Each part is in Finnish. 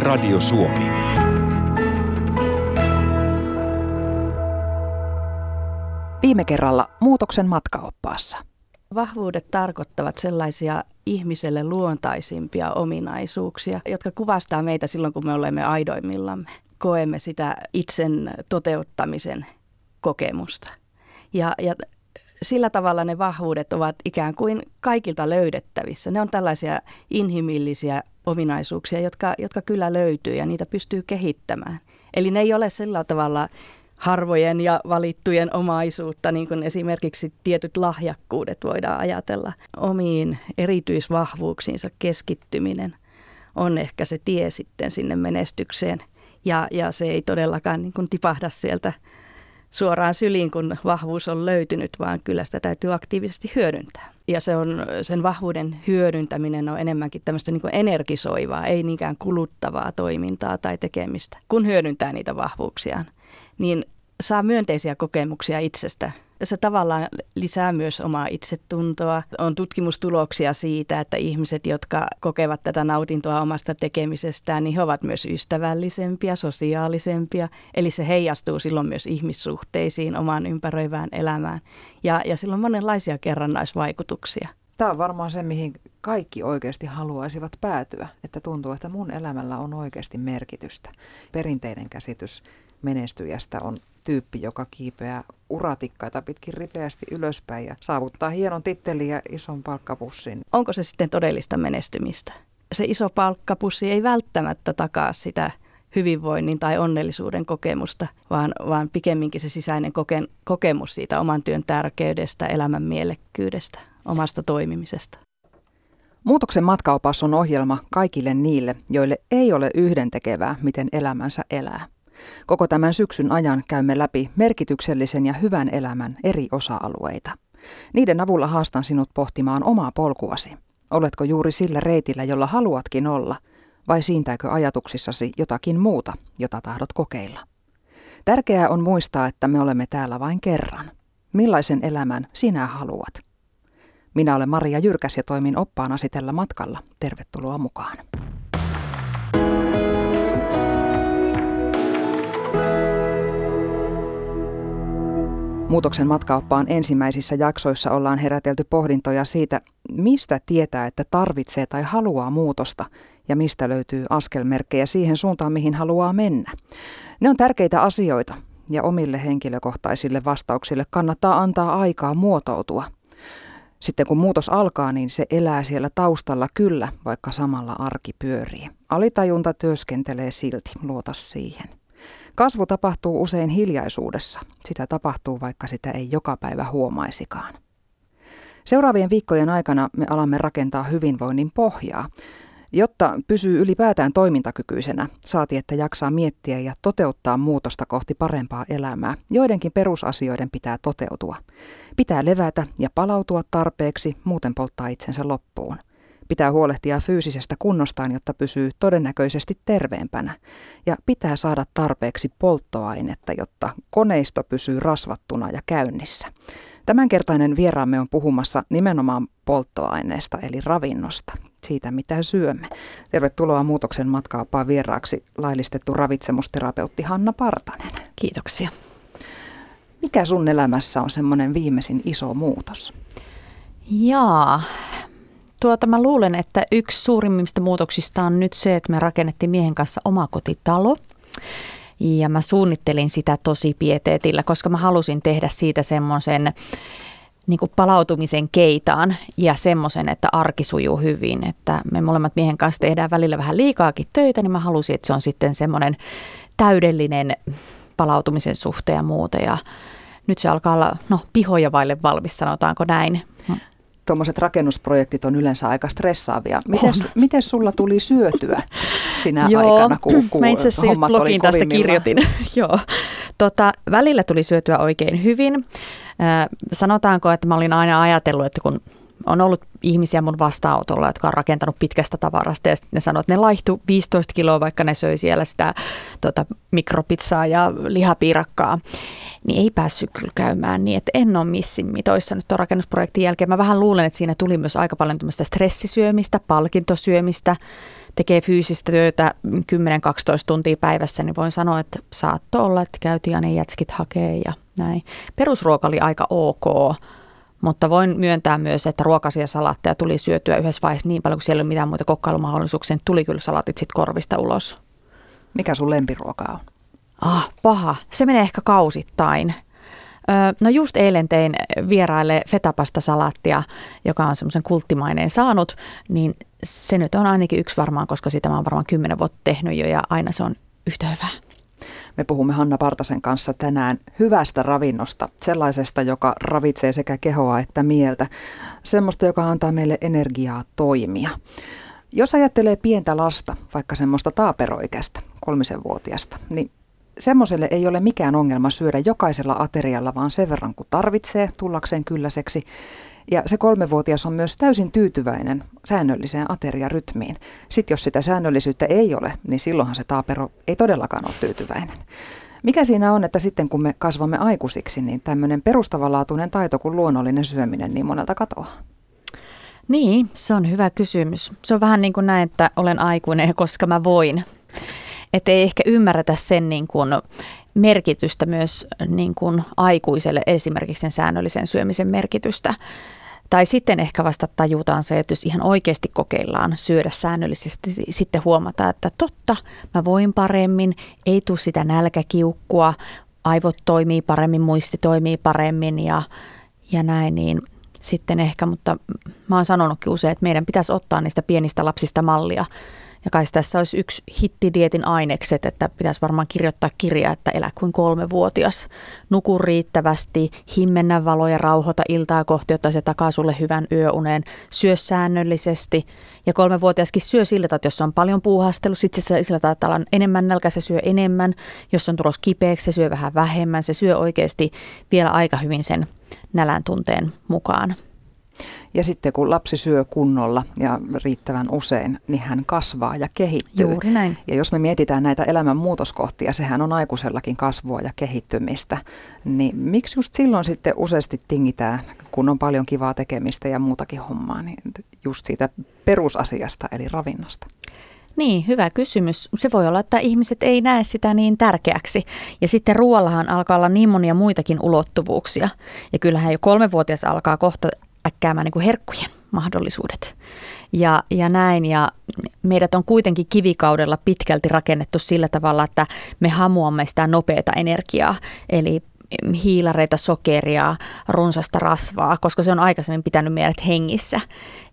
Yle Radio Suomi. Viime kerralla muutoksen matkaoppaassa. Vahvuudet tarkoittavat sellaisia ihmiselle luontaisimpia ominaisuuksia, jotka kuvastaa meitä silloin, kun me olemme aidoimmillamme. Koemme sitä itsen toteuttamisen kokemusta. Ja, ja sillä tavalla ne vahvuudet ovat ikään kuin kaikilta löydettävissä. Ne on tällaisia inhimillisiä ominaisuuksia, jotka, jotka kyllä löytyy ja niitä pystyy kehittämään. Eli ne ei ole sillä tavalla harvojen ja valittujen omaisuutta, niin kuin esimerkiksi tietyt lahjakkuudet voidaan ajatella. Omiin erityisvahvuuksiinsa keskittyminen on ehkä se tie sitten sinne menestykseen. Ja, ja se ei todellakaan niin kuin tipahda sieltä suoraan syliin, kun vahvuus on löytynyt, vaan kyllä sitä täytyy aktiivisesti hyödyntää. Ja se on, sen vahvuuden hyödyntäminen on enemmänkin tämmöistä niin energisoivaa, ei niinkään kuluttavaa toimintaa tai tekemistä. Kun hyödyntää niitä vahvuuksiaan, niin saa myönteisiä kokemuksia itsestä se tavallaan lisää myös omaa itsetuntoa. On tutkimustuloksia siitä, että ihmiset, jotka kokevat tätä nautintoa omasta tekemisestään, niin he ovat myös ystävällisempiä, sosiaalisempia. Eli se heijastuu silloin myös ihmissuhteisiin, omaan ympäröivään elämään. Ja, ja sillä on monenlaisia kerrannaisvaikutuksia. Tämä on varmaan se, mihin kaikki oikeasti haluaisivat päätyä, että tuntuu, että mun elämällä on oikeasti merkitystä. Perinteinen käsitys menestyjästä on tyyppi, joka kiipeää uratikkaita pitkin ripeästi ylöspäin ja saavuttaa hienon tittelin ja ison palkkapussin. Onko se sitten todellista menestymistä? Se iso palkkapussi ei välttämättä takaa sitä hyvinvoinnin tai onnellisuuden kokemusta, vaan, vaan pikemminkin se sisäinen koke, kokemus siitä oman työn tärkeydestä, elämän mielekkyydestä, omasta toimimisesta. Muutoksen matkaopas on ohjelma kaikille niille, joille ei ole yhdentekevää, miten elämänsä elää. Koko tämän syksyn ajan käymme läpi merkityksellisen ja hyvän elämän eri osa-alueita. Niiden avulla haastan sinut pohtimaan omaa polkuasi. Oletko juuri sillä reitillä, jolla haluatkin olla, vai siintääkö ajatuksissasi jotakin muuta, jota tahdot kokeilla? Tärkeää on muistaa, että me olemme täällä vain kerran. Millaisen elämän sinä haluat? Minä olen Maria Jyrkäs ja toimin oppaana tällä matkalla. Tervetuloa mukaan. Muutoksen matkaoppaan ensimmäisissä jaksoissa ollaan herätelty pohdintoja siitä, mistä tietää, että tarvitsee tai haluaa muutosta ja mistä löytyy askelmerkkejä siihen suuntaan, mihin haluaa mennä. Ne on tärkeitä asioita ja omille henkilökohtaisille vastauksille kannattaa antaa aikaa muotoutua. Sitten kun muutos alkaa, niin se elää siellä taustalla kyllä, vaikka samalla arki pyörii. Alitajunta työskentelee silti, luota siihen. Kasvu tapahtuu usein hiljaisuudessa. Sitä tapahtuu, vaikka sitä ei joka päivä huomaisikaan. Seuraavien viikkojen aikana me alamme rakentaa hyvinvoinnin pohjaa, jotta pysyy ylipäätään toimintakykyisenä, saati että jaksaa miettiä ja toteuttaa muutosta kohti parempaa elämää. Joidenkin perusasioiden pitää toteutua. Pitää levätä ja palautua tarpeeksi, muuten polttaa itsensä loppuun. Pitää huolehtia fyysisestä kunnostaan, jotta pysyy todennäköisesti terveempänä. Ja pitää saada tarpeeksi polttoainetta, jotta koneisto pysyy rasvattuna ja käynnissä. Tämänkertainen vieraamme on puhumassa nimenomaan polttoaineesta eli ravinnosta, siitä mitä syömme. Tervetuloa Muutoksen matkaapaa vieraaksi laillistettu ravitsemusterapeutti Hanna Partanen. Kiitoksia. Mikä sun elämässä on semmoinen viimeisin iso muutos? Jaa, Tuota, mä luulen, että yksi suurimmista muutoksista on nyt se, että me rakennettiin miehen kanssa omakotitalo. Ja mä suunnittelin sitä tosi pieteetillä, koska mä halusin tehdä siitä semmoisen niin palautumisen keitaan ja semmoisen, että arki sujuu hyvin. Että me molemmat miehen kanssa tehdään välillä vähän liikaakin töitä, niin mä halusin, että se on sitten semmoinen täydellinen palautumisen suhteen ja muuta. Ja nyt se alkaa olla, no, pihoja vaille valmis, sanotaanko näin tuommoiset rakennusprojektit on yleensä aika stressaavia. Mites, miten sulla tuli syötyä sinä Joo, aikana, kun, kun mä itse asiassa just blogin tästä kirjoitin. Joo. Tota, välillä tuli syötyä oikein hyvin. Äh, sanotaanko, että mä olin aina ajatellut, että kun on ollut ihmisiä mun vastaanotolla, jotka on rakentanut pitkästä tavarasta ja ne sanoo, että ne laihtu 15 kiloa, vaikka ne söi siellä sitä tota, mikropizzaa ja lihapiirakkaa. Niin ei päässyt kyllä käymään niin, että en ole missimitoissa nyt tuon rakennusprojektin jälkeen. Mä vähän luulen, että siinä tuli myös aika paljon tämmöistä stressisyömistä, palkintosyömistä, tekee fyysistä työtä 10-12 tuntia päivässä, niin voin sanoa, että saattoi olla, että käytiin ja ne jätskit hakee ja näin. Perusruoka oli aika ok, mutta voin myöntää myös, että ruokasia salatteja tuli syötyä yhdessä vaiheessa niin paljon, kun siellä ei ole mitään muita kokkailumahdollisuuksia, niin tuli kyllä salatit sitten korvista ulos. Mikä sun lempiruoka on? Ah, paha. Se menee ehkä kausittain. No just eilen tein vieraille fetapasta salaattia, joka on semmoisen kulttimaineen saanut, niin se nyt on ainakin yksi varmaan, koska sitä mä oon varmaan kymmenen vuotta tehnyt jo ja aina se on yhtä hyvää. Me puhumme Hanna Partasen kanssa tänään hyvästä ravinnosta, sellaisesta, joka ravitsee sekä kehoa että mieltä, semmoista, joka antaa meille energiaa toimia. Jos ajattelee pientä lasta, vaikka semmoista taaperoikästä, kolmisen vuotiasta, niin semmoiselle ei ole mikään ongelma syödä jokaisella aterialla, vaan sen verran kuin tarvitsee tullakseen kylläiseksi. Ja se kolmevuotias on myös täysin tyytyväinen säännölliseen ateriarytmiin. Sitten jos sitä säännöllisyyttä ei ole, niin silloinhan se taapero ei todellakaan ole tyytyväinen. Mikä siinä on, että sitten kun me kasvamme aikuisiksi, niin tämmöinen perustavanlaatuinen taito kuin luonnollinen syöminen niin monelta katoaa? Niin, se on hyvä kysymys. Se on vähän niin kuin näin, että olen aikuinen, koska mä voin. Että ei ehkä ymmärretä sen niin kuin merkitystä myös niin kuin aikuiselle, esimerkiksi sen säännöllisen syömisen merkitystä. Tai sitten ehkä vasta tajutaan se, että jos ihan oikeasti kokeillaan syödä säännöllisesti, sitten huomataan, että totta, mä voin paremmin, ei tule sitä nälkäkiukkua, aivot toimii paremmin, muisti toimii paremmin ja, ja näin, niin sitten ehkä, mutta mä oon sanonutkin usein, että meidän pitäisi ottaa niistä pienistä lapsista mallia ja kai tässä olisi yksi hittidietin ainekset, että pitäisi varmaan kirjoittaa kirja, että elä kuin kolmevuotias. Nuku riittävästi, himmennä valoja, rauhoita iltaa kohti, jotta se takaa sulle hyvän yöuneen. Syö säännöllisesti. Ja kolmevuotiaskin syö sillä tavalla, että jos on paljon puuhastelu, sitten se sillä tavalla, että on enemmän nälkä, se syö enemmän. Jos on tulos kipeäksi, se syö vähän vähemmän. Se syö oikeasti vielä aika hyvin sen nälän tunteen mukaan. Ja sitten kun lapsi syö kunnolla ja riittävän usein, niin hän kasvaa ja kehittyy. Juuri näin. Ja jos me mietitään näitä elämän muutoskohtia, sehän on aikuisellakin kasvua ja kehittymistä, niin miksi just silloin sitten useasti tingitään, kun on paljon kivaa tekemistä ja muutakin hommaa, niin just siitä perusasiasta eli ravinnosta? Niin, hyvä kysymys. Se voi olla, että ihmiset ei näe sitä niin tärkeäksi. Ja sitten ruoallahan alkaa olla niin monia muitakin ulottuvuuksia. Ja kyllähän jo kolmevuotias alkaa kohta äkkäämään niin kuin herkkujen mahdollisuudet. Ja, ja näin, ja meidät on kuitenkin kivikaudella pitkälti rakennettu sillä tavalla, että me hamuamme sitä nopeata energiaa, eli hiilareita, sokeria, runsasta rasvaa, koska se on aikaisemmin pitänyt meidät hengissä.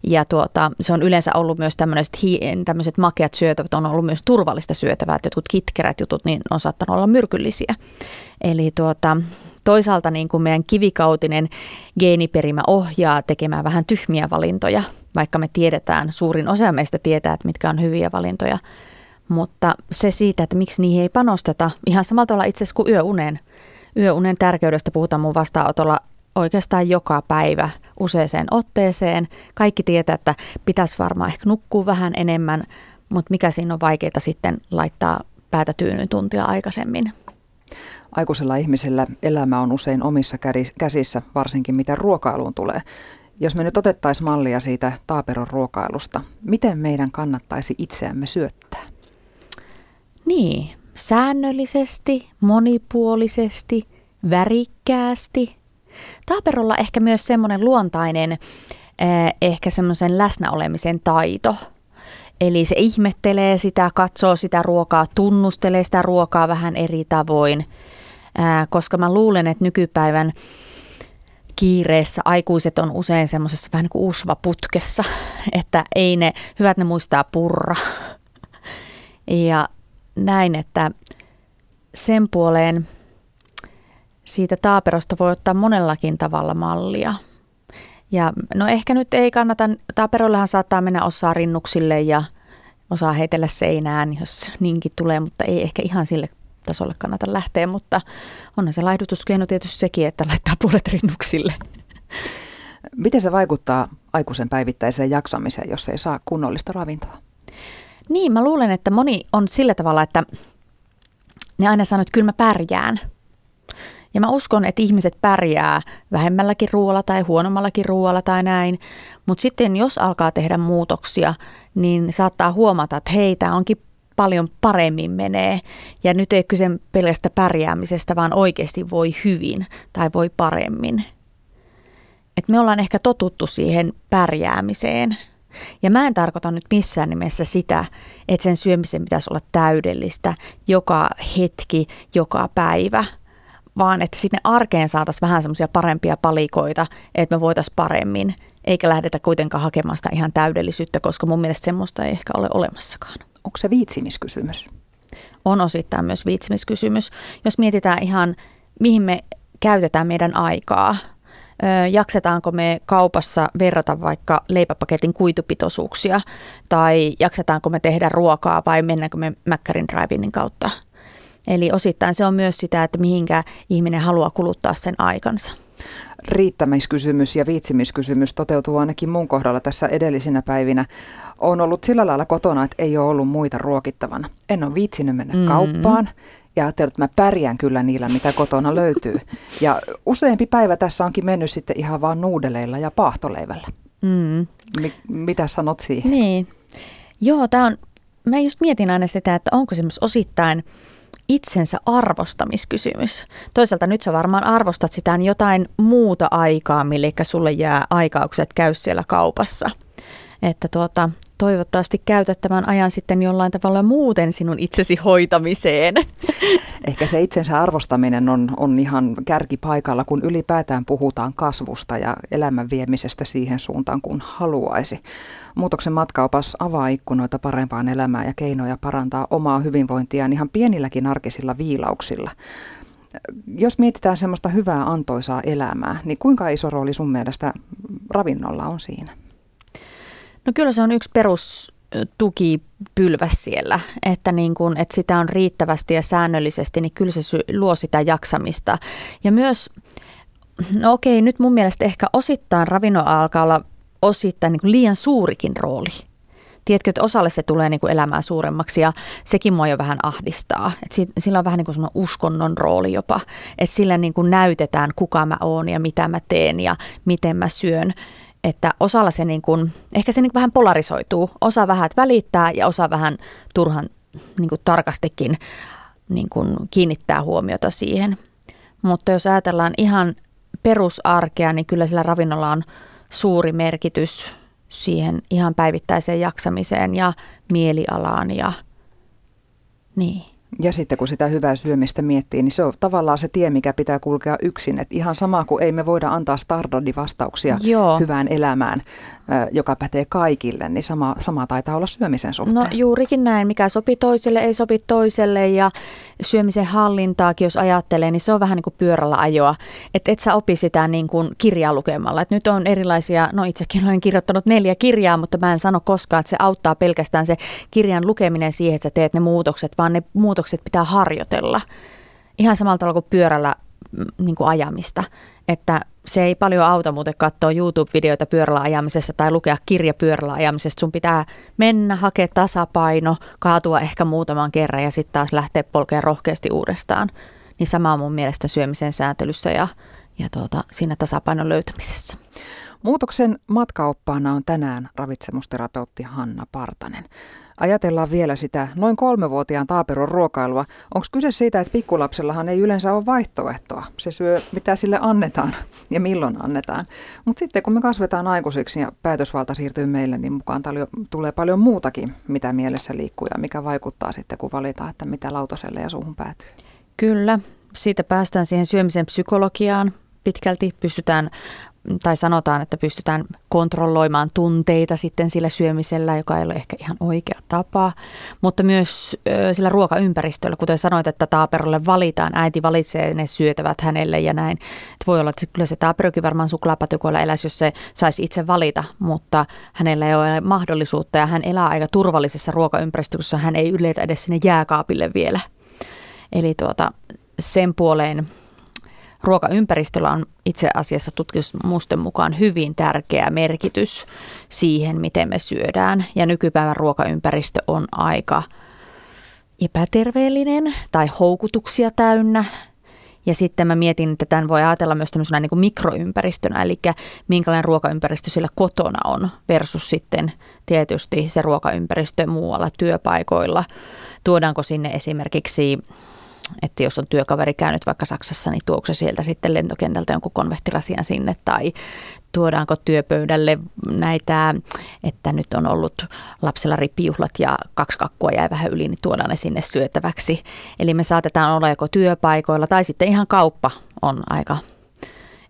Ja tuota, se on yleensä ollut myös tämmöiset, tämmöiset makeat syötävät, on ollut myös turvallista syötävää, että jotkut kitkerät jutut niin on saattanut olla myrkyllisiä. Eli tuota, toisaalta niin kuin meidän kivikautinen geeniperimä ohjaa tekemään vähän tyhmiä valintoja, vaikka me tiedetään, suurin osa meistä tietää, että mitkä on hyviä valintoja. Mutta se siitä, että miksi niihin ei panosteta, ihan samalla tavalla itse asiassa kuin yöunen. Yöunen tärkeydestä puhutaan mun vastaanotolla oikeastaan joka päivä useaseen otteeseen. Kaikki tietää, että pitäisi varmaan ehkä nukkua vähän enemmän, mutta mikä siinä on vaikeaa sitten laittaa päätä tyynyn tuntia aikaisemmin. Aikuisella ihmisellä elämä on usein omissa käsissä, varsinkin mitä ruokailuun tulee. Jos me nyt otettaisiin mallia siitä taaperon ruokailusta, miten meidän kannattaisi itseämme syöttää? Niin, säännöllisesti, monipuolisesti, värikkäästi. Taaperolla ehkä myös semmoinen luontainen, eh, ehkä semmoisen läsnäolemisen taito. Eli se ihmettelee sitä, katsoo sitä ruokaa, tunnustelee sitä ruokaa vähän eri tavoin – ää, koska mä luulen, että nykypäivän kiireessä aikuiset on usein semmoisessa vähän niin kuin usvaputkessa, että ei ne, hyvät ne muistaa purra. Ja näin, että sen puoleen siitä taaperosta voi ottaa monellakin tavalla mallia. Ja no ehkä nyt ei kannata, taaperollehan saattaa mennä osaa rinnuksille ja osaa heitellä seinään, jos niinkin tulee, mutta ei ehkä ihan sille tasolle kannata lähteä, mutta onhan se laihdutuskeino tietysti sekin, että laittaa puolet rinnuksille. Miten se vaikuttaa aikuisen päivittäiseen jaksamiseen, jos ei saa kunnollista ravintoa? Niin, mä luulen, että moni on sillä tavalla, että ne aina sanoo, että kyllä mä pärjään. Ja mä uskon, että ihmiset pärjää vähemmälläkin ruoalla tai huonommallakin ruoalla tai näin. Mutta sitten jos alkaa tehdä muutoksia, niin saattaa huomata, että hei, tämä onkin paljon paremmin menee. Ja nyt ei kyse pelkästä pärjäämisestä, vaan oikeasti voi hyvin tai voi paremmin. Et me ollaan ehkä totuttu siihen pärjäämiseen. Ja mä en tarkoita nyt missään nimessä sitä, että sen syömisen pitäisi olla täydellistä joka hetki, joka päivä, vaan että sinne arkeen saataisiin vähän semmoisia parempia palikoita, että me voitaisiin paremmin, eikä lähdetä kuitenkaan hakemaan sitä ihan täydellisyyttä, koska mun mielestä semmoista ei ehkä ole olemassakaan. Onko se viitsimiskysymys? On osittain myös viitsimiskysymys. Jos mietitään ihan, mihin me käytetään meidän aikaa, jaksetaanko me kaupassa verrata vaikka leipäpaketin kuitupitoisuuksia tai jaksetaanko me tehdä ruokaa vai mennäänkö me Mäkkärin drive kautta. Eli osittain se on myös sitä, että mihinkä ihminen haluaa kuluttaa sen aikansa. Riittämiskysymys ja viitsimiskysymys toteutuu ainakin mun kohdalla tässä edellisinä päivinä. On ollut sillä lailla kotona, että ei ole ollut muita ruokittavana. En ole viitsinyt mennä mm. kauppaan ja ajattelin, että mä pärjään kyllä niillä, mitä kotona löytyy. Ja useampi päivä tässä onkin mennyt sitten ihan vaan nuudeleilla ja paahtoleivällä. Mm. Mi- mitä sanot siihen? Niin. Joo, tämä on, mä just mietin aina sitä, että onko semmoista osittain itsensä arvostamiskysymys. Toisaalta nyt sä varmaan arvostat sitä jotain muuta aikaa, mille sulle jää aikaukset käy siellä kaupassa. Että tuota, toivottavasti käytät tämän ajan sitten jollain tavalla muuten sinun itsesi hoitamiseen. Ehkä se itsensä arvostaminen on, on ihan kärkipaikalla, kun ylipäätään puhutaan kasvusta ja elämän viemisestä siihen suuntaan, kun haluaisi. Muutoksen matkaopas avaa ikkunoita parempaan elämään ja keinoja parantaa omaa hyvinvointiaan ihan pienilläkin arkisilla viilauksilla. Jos mietitään semmoista hyvää antoisaa elämää, niin kuinka iso rooli sun mielestä ravinnolla on siinä? No kyllä se on yksi perus tukipylväs siellä, että, niin kun, että sitä on riittävästi ja säännöllisesti, niin kyllä se luo sitä jaksamista. Ja myös, no okei, nyt mun mielestä ehkä osittain ravinno alkaa olla osittain niin liian suurikin rooli. Tiedätkö, että osalle se tulee niin kuin elämää suuremmaksi ja sekin mua jo vähän ahdistaa. Et sillä on vähän niin kuin uskonnon rooli jopa, että sillä niin kuin näytetään kuka mä oon ja mitä mä teen ja miten mä syön että osalla se niin kuin, ehkä se niin kuin vähän polarisoituu. Osa vähän välittää ja osa vähän turhan niin kuin tarkastikin niin kuin kiinnittää huomiota siihen. Mutta jos ajatellaan ihan perusarkea, niin kyllä sillä ravinnolla on suuri merkitys siihen ihan päivittäiseen jaksamiseen ja mielialaan ja niin. Ja sitten kun sitä hyvää syömistä miettii, niin se on tavallaan se tie, mikä pitää kulkea yksin. Et ihan sama kuin ei me voida antaa standardivastauksia Joo. hyvään elämään, joka pätee kaikille, niin sama, sama taitaa olla syömisen suhteen. No juurikin näin, mikä sopi toiselle, ei sopi toiselle ja syömisen hallintaakin, jos ajattelee, niin se on vähän niin kuin pyörällä ajoa. Että et sä opi sitä niin kuin kirjaa lukemalla. Et nyt on erilaisia, no itsekin olen kirjoittanut neljä kirjaa, mutta mä en sano koskaan, että se auttaa pelkästään se kirjan lukeminen siihen, että sä teet ne muutokset, vaan ne muutokset pitää harjoitella. Ihan samalla tavalla kuin pyörällä mm, niin kuin ajamista, että se ei paljon auta muuten katsoa YouTube-videoita pyörällä ajamisesta tai lukea kirja pyörällä ajamisesta. Sun pitää mennä, hakea tasapaino, kaatua ehkä muutaman kerran ja sitten taas lähteä polkeen rohkeasti uudestaan. Niin sama on mun mielestä syömisen sääntelyssä ja, ja tuota, siinä tasapainon löytämisessä. Muutoksen matkaoppaana on tänään ravitsemusterapeutti Hanna Partanen. Ajatellaan vielä sitä noin kolmevuotiaan taaperon ruokailua. Onko kyse siitä, että pikkulapsellahan ei yleensä ole vaihtoehtoa? Se syö, mitä sille annetaan ja milloin annetaan. Mutta sitten kun me kasvetaan aikuisiksi ja päätösvalta siirtyy meille, niin mukaan tulee paljon muutakin, mitä mielessä liikkuu ja mikä vaikuttaa sitten, kun valitaan, että mitä lautaselle ja suuhun päätyy. Kyllä, siitä päästään siihen syömisen psykologiaan pitkälti. Pystytään tai sanotaan, että pystytään kontrolloimaan tunteita sitten sillä syömisellä, joka ei ole ehkä ihan oikea tapa, mutta myös sillä ruokaympäristöllä, kuten sanoit, että taaperolle valitaan, äiti valitsee ne syötävät hänelle ja näin. Että voi olla, että kyllä se taaperokin varmaan suklaapatukoilla eläisi, jos se saisi itse valita, mutta hänellä ei ole mahdollisuutta ja hän elää aika turvallisessa ruokaympäristössä, hän ei yleitä edes sinne jääkaapille vielä. Eli tuota, sen puoleen ruokaympäristöllä on itse asiassa tutkimusten mukaan hyvin tärkeä merkitys siihen, miten me syödään. Ja nykypäivän ruokaympäristö on aika epäterveellinen tai houkutuksia täynnä. Ja sitten mä mietin, että tämän voi ajatella myös tämmöisenä niin kuin mikroympäristönä, eli minkälainen ruokaympäristö sillä kotona on versus sitten tietysti se ruokaympäristö muualla työpaikoilla. Tuodaanko sinne esimerkiksi että jos on työkaveri käynyt vaikka Saksassa, niin tuokse sieltä sitten lentokentältä jonkun konvehtirasian sinne tai tuodaanko työpöydälle näitä, että nyt on ollut lapsella rippijuhlat ja kaksi kakkua jäi vähän yli, niin tuodaan ne sinne syötäväksi. Eli me saatetaan olla joko työpaikoilla tai sitten ihan kauppa on aika,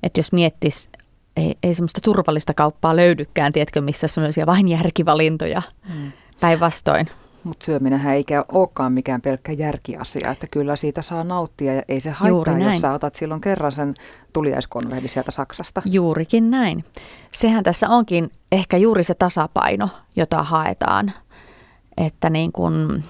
että jos miettisi ei, ei semmoista turvallista kauppaa löydykään, tiedätkö, missä semmoisia vain järkivalintoja mm. päinvastoin. Mutta syöminenhän eikä olekaan mikään pelkkä järkiasia, että kyllä siitä saa nauttia ja ei se haittaa, jos sä otat silloin kerran sen tuliaiskonvehdi sieltä Saksasta. Juurikin näin. Sehän tässä onkin ehkä juuri se tasapaino, jota haetaan, että niin kun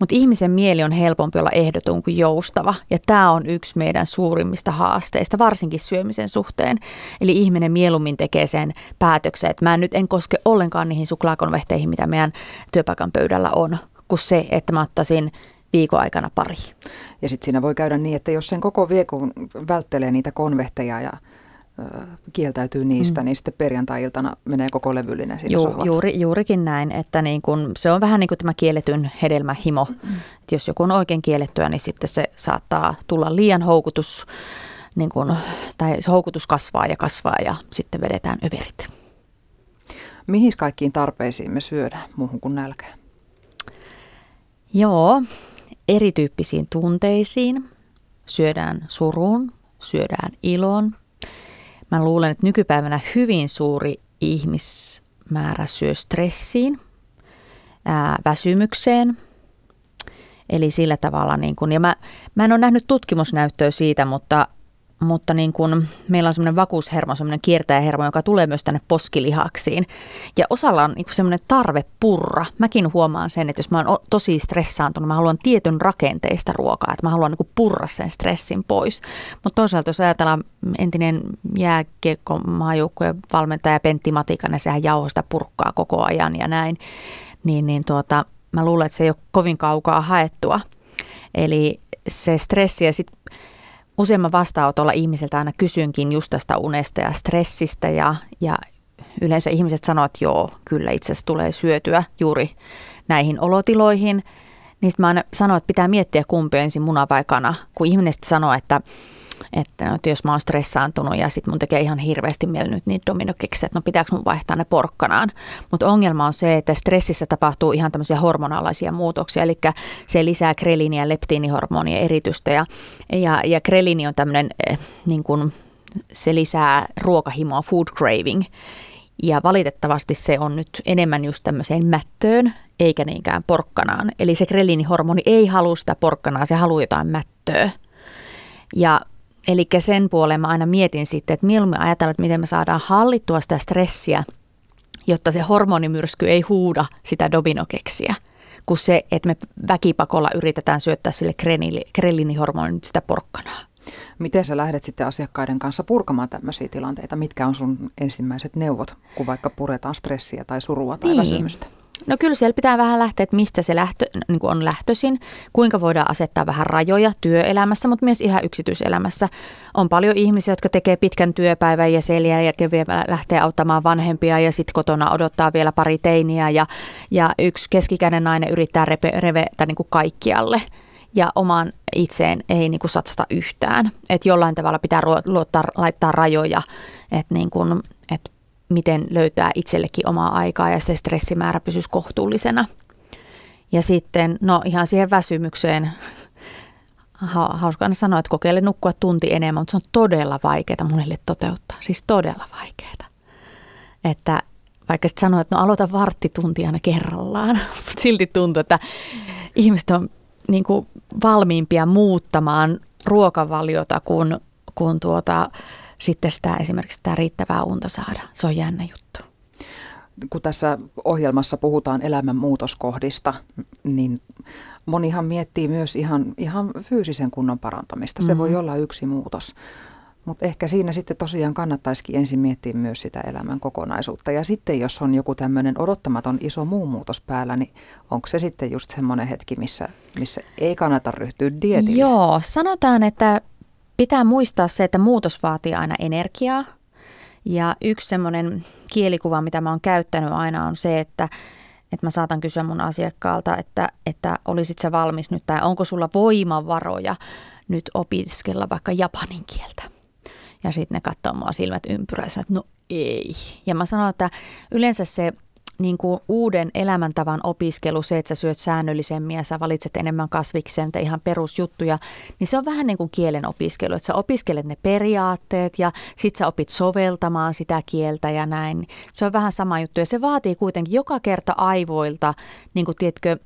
mutta ihmisen mieli on helpompi olla ehdoton kuin joustava. Ja tämä on yksi meidän suurimmista haasteista, varsinkin syömisen suhteen. Eli ihminen mieluummin tekee sen päätöksen, että mä nyt en koske ollenkaan niihin suklaakonvehteihin, mitä meidän työpaikan pöydällä on, kuin se, että mä ottaisin viikon aikana pari. Ja sitten siinä voi käydä niin, että jos sen koko viikon välttelee niitä konvehteja ja kieltäytyy niistä, mm. niin sitten perjantai-iltana menee koko levyllinen siinä Ju, juuri, Juurikin näin, että niin kun, se on vähän niin kuin tämä kielletyn hedelmähimo. Mm. Että jos joku on oikein kiellettyä, niin sitten se saattaa tulla liian houkutus, niin kun, tai se houkutus kasvaa ja kasvaa ja sitten vedetään överit. Mihin kaikkiin tarpeisiin me syödään muuhun kuin nälkään? Joo, erityyppisiin tunteisiin. Syödään suruun, syödään iloon, Mä luulen, että nykypäivänä hyvin suuri ihmismäärä syö stressiin, ää, väsymykseen. Eli sillä tavalla, niin kun, ja mä, mä en ole nähnyt tutkimusnäyttöä siitä, mutta mutta niin kun meillä on semmoinen vakuushermo, semmoinen kiertäjähermo, joka tulee myös tänne poskilihaksiin. Ja osalla on niin semmoinen tarve purra. Mäkin huomaan sen, että jos mä oon tosi stressaantunut, mä haluan tietyn rakenteista ruokaa, että mä haluan niin purra sen stressin pois. Mutta toisaalta jos ajatellaan entinen jääkiekko maajoukkojen valmentaja Pentti Matikainen, sehän jauhosta purkkaa koko ajan ja näin, niin, niin tuota, mä luulen, että se ei ole kovin kaukaa haettua. Eli se stressi ja sitten useamman vastaanotolla ihmiseltä aina kysynkin just tästä unesta ja stressistä ja, ja yleensä ihmiset sanoo, että joo, kyllä itse asiassa tulee syötyä juuri näihin olotiloihin. Sitten mä aina sanon, että pitää miettiä kumpi ensin muna vai kana. Kun ihminen sanoo, että että, no, että jos mä oon stressaantunut ja sitten mun tekee ihan hirveästi mieli nyt niitä dominokeksejä, että no pitääkö mun vaihtaa ne porkkanaan. Mutta ongelma on se, että stressissä tapahtuu ihan tämmöisiä hormonalaisia muutoksia, eli se lisää kreliini- ja leptiinihormonien eritystä ja, ja, ja kreliini on tämmöinen, eh, niin kuin, se lisää ruokahimoa, food craving. Ja valitettavasti se on nyt enemmän just tämmöiseen mättöön, eikä niinkään porkkanaan. Eli se kreliinihormoni ei halua sitä porkkanaa, se haluaa jotain mättöä. Ja Eli sen puoleen mä aina mietin sitten, että mieluummin ajatella, että miten me saadaan hallittua sitä stressiä, jotta se hormonimyrsky ei huuda sitä dominokeksiä, kuin se, että me väkipakolla yritetään syöttää sille krelinihormonin sitä porkkanaa. Miten sä lähdet sitten asiakkaiden kanssa purkamaan tämmöisiä tilanteita? Mitkä on sun ensimmäiset neuvot, kun vaikka puretaan stressiä tai surua tai niin. väsymystä? No kyllä siellä pitää vähän lähteä, että mistä se lähtö, niin on lähtöisin, kuinka voidaan asettaa vähän rajoja työelämässä, mutta myös ihan yksityiselämässä. On paljon ihmisiä, jotka tekee pitkän työpäivän ja sen jälkeen vielä lähtee auttamaan vanhempia ja sitten kotona odottaa vielä pari teiniä ja, ja yksi keskikäinen nainen yrittää repe, revetä niin kuin kaikkialle ja omaan itseen ei niin kuin satsata yhtään. Että jollain tavalla pitää luottaa, laittaa rajoja, että, niin kuin, että miten löytää itsellekin omaa aikaa ja se stressimäärä pysyisi kohtuullisena. Ja sitten, no ihan siihen väsymykseen, hauska sanoa, että kokeile nukkua tunti enemmän, mutta se on todella vaikeaa monille toteuttaa, siis todella vaikeaa. Että vaikka sitten sanoo, että no aloita varttitunti aina kerrallaan, mutta silti tuntuu, että ihmiset on niin kuin valmiimpia muuttamaan ruokavaliota kuin, kuin tuota, sitten sitä esimerkiksi sitä riittävää unta saada. Se on jännä juttu. kun tässä ohjelmassa puhutaan elämän muutoskohdista, niin monihan miettii myös ihan, ihan fyysisen kunnon parantamista. Se mm-hmm. voi olla yksi muutos. Mutta ehkä siinä sitten tosiaan kannattaisikin ensin miettiä myös sitä elämän kokonaisuutta. Ja sitten jos on joku tämmöinen odottamaton iso muu muutos päällä, niin onko se sitten just semmoinen hetki, missä, missä ei kannata ryhtyä dietille? Joo, sanotaan, että pitää muistaa se, että muutos vaatii aina energiaa. Ja yksi semmoinen kielikuva, mitä mä oon käyttänyt aina on se, että, että mä saatan kysyä mun asiakkaalta, että, että olisit sä valmis nyt tai onko sulla voimavaroja nyt opiskella vaikka japanin kieltä. Ja sitten ne katsoo mua silmät ympyräissä, että no ei. Ja mä sanon, että yleensä se niin kuin uuden elämäntavan opiskelu, se, että sä syöt säännöllisemmin ja sä valitset enemmän kasviksia, niitä ihan perusjuttuja, niin se on vähän niin kuin kielen opiskelu, että sä opiskelet ne periaatteet ja sit sä opit soveltamaan sitä kieltä ja näin. Se on vähän sama juttu ja se vaatii kuitenkin joka kerta aivoilta, niin kuin tiedätkö,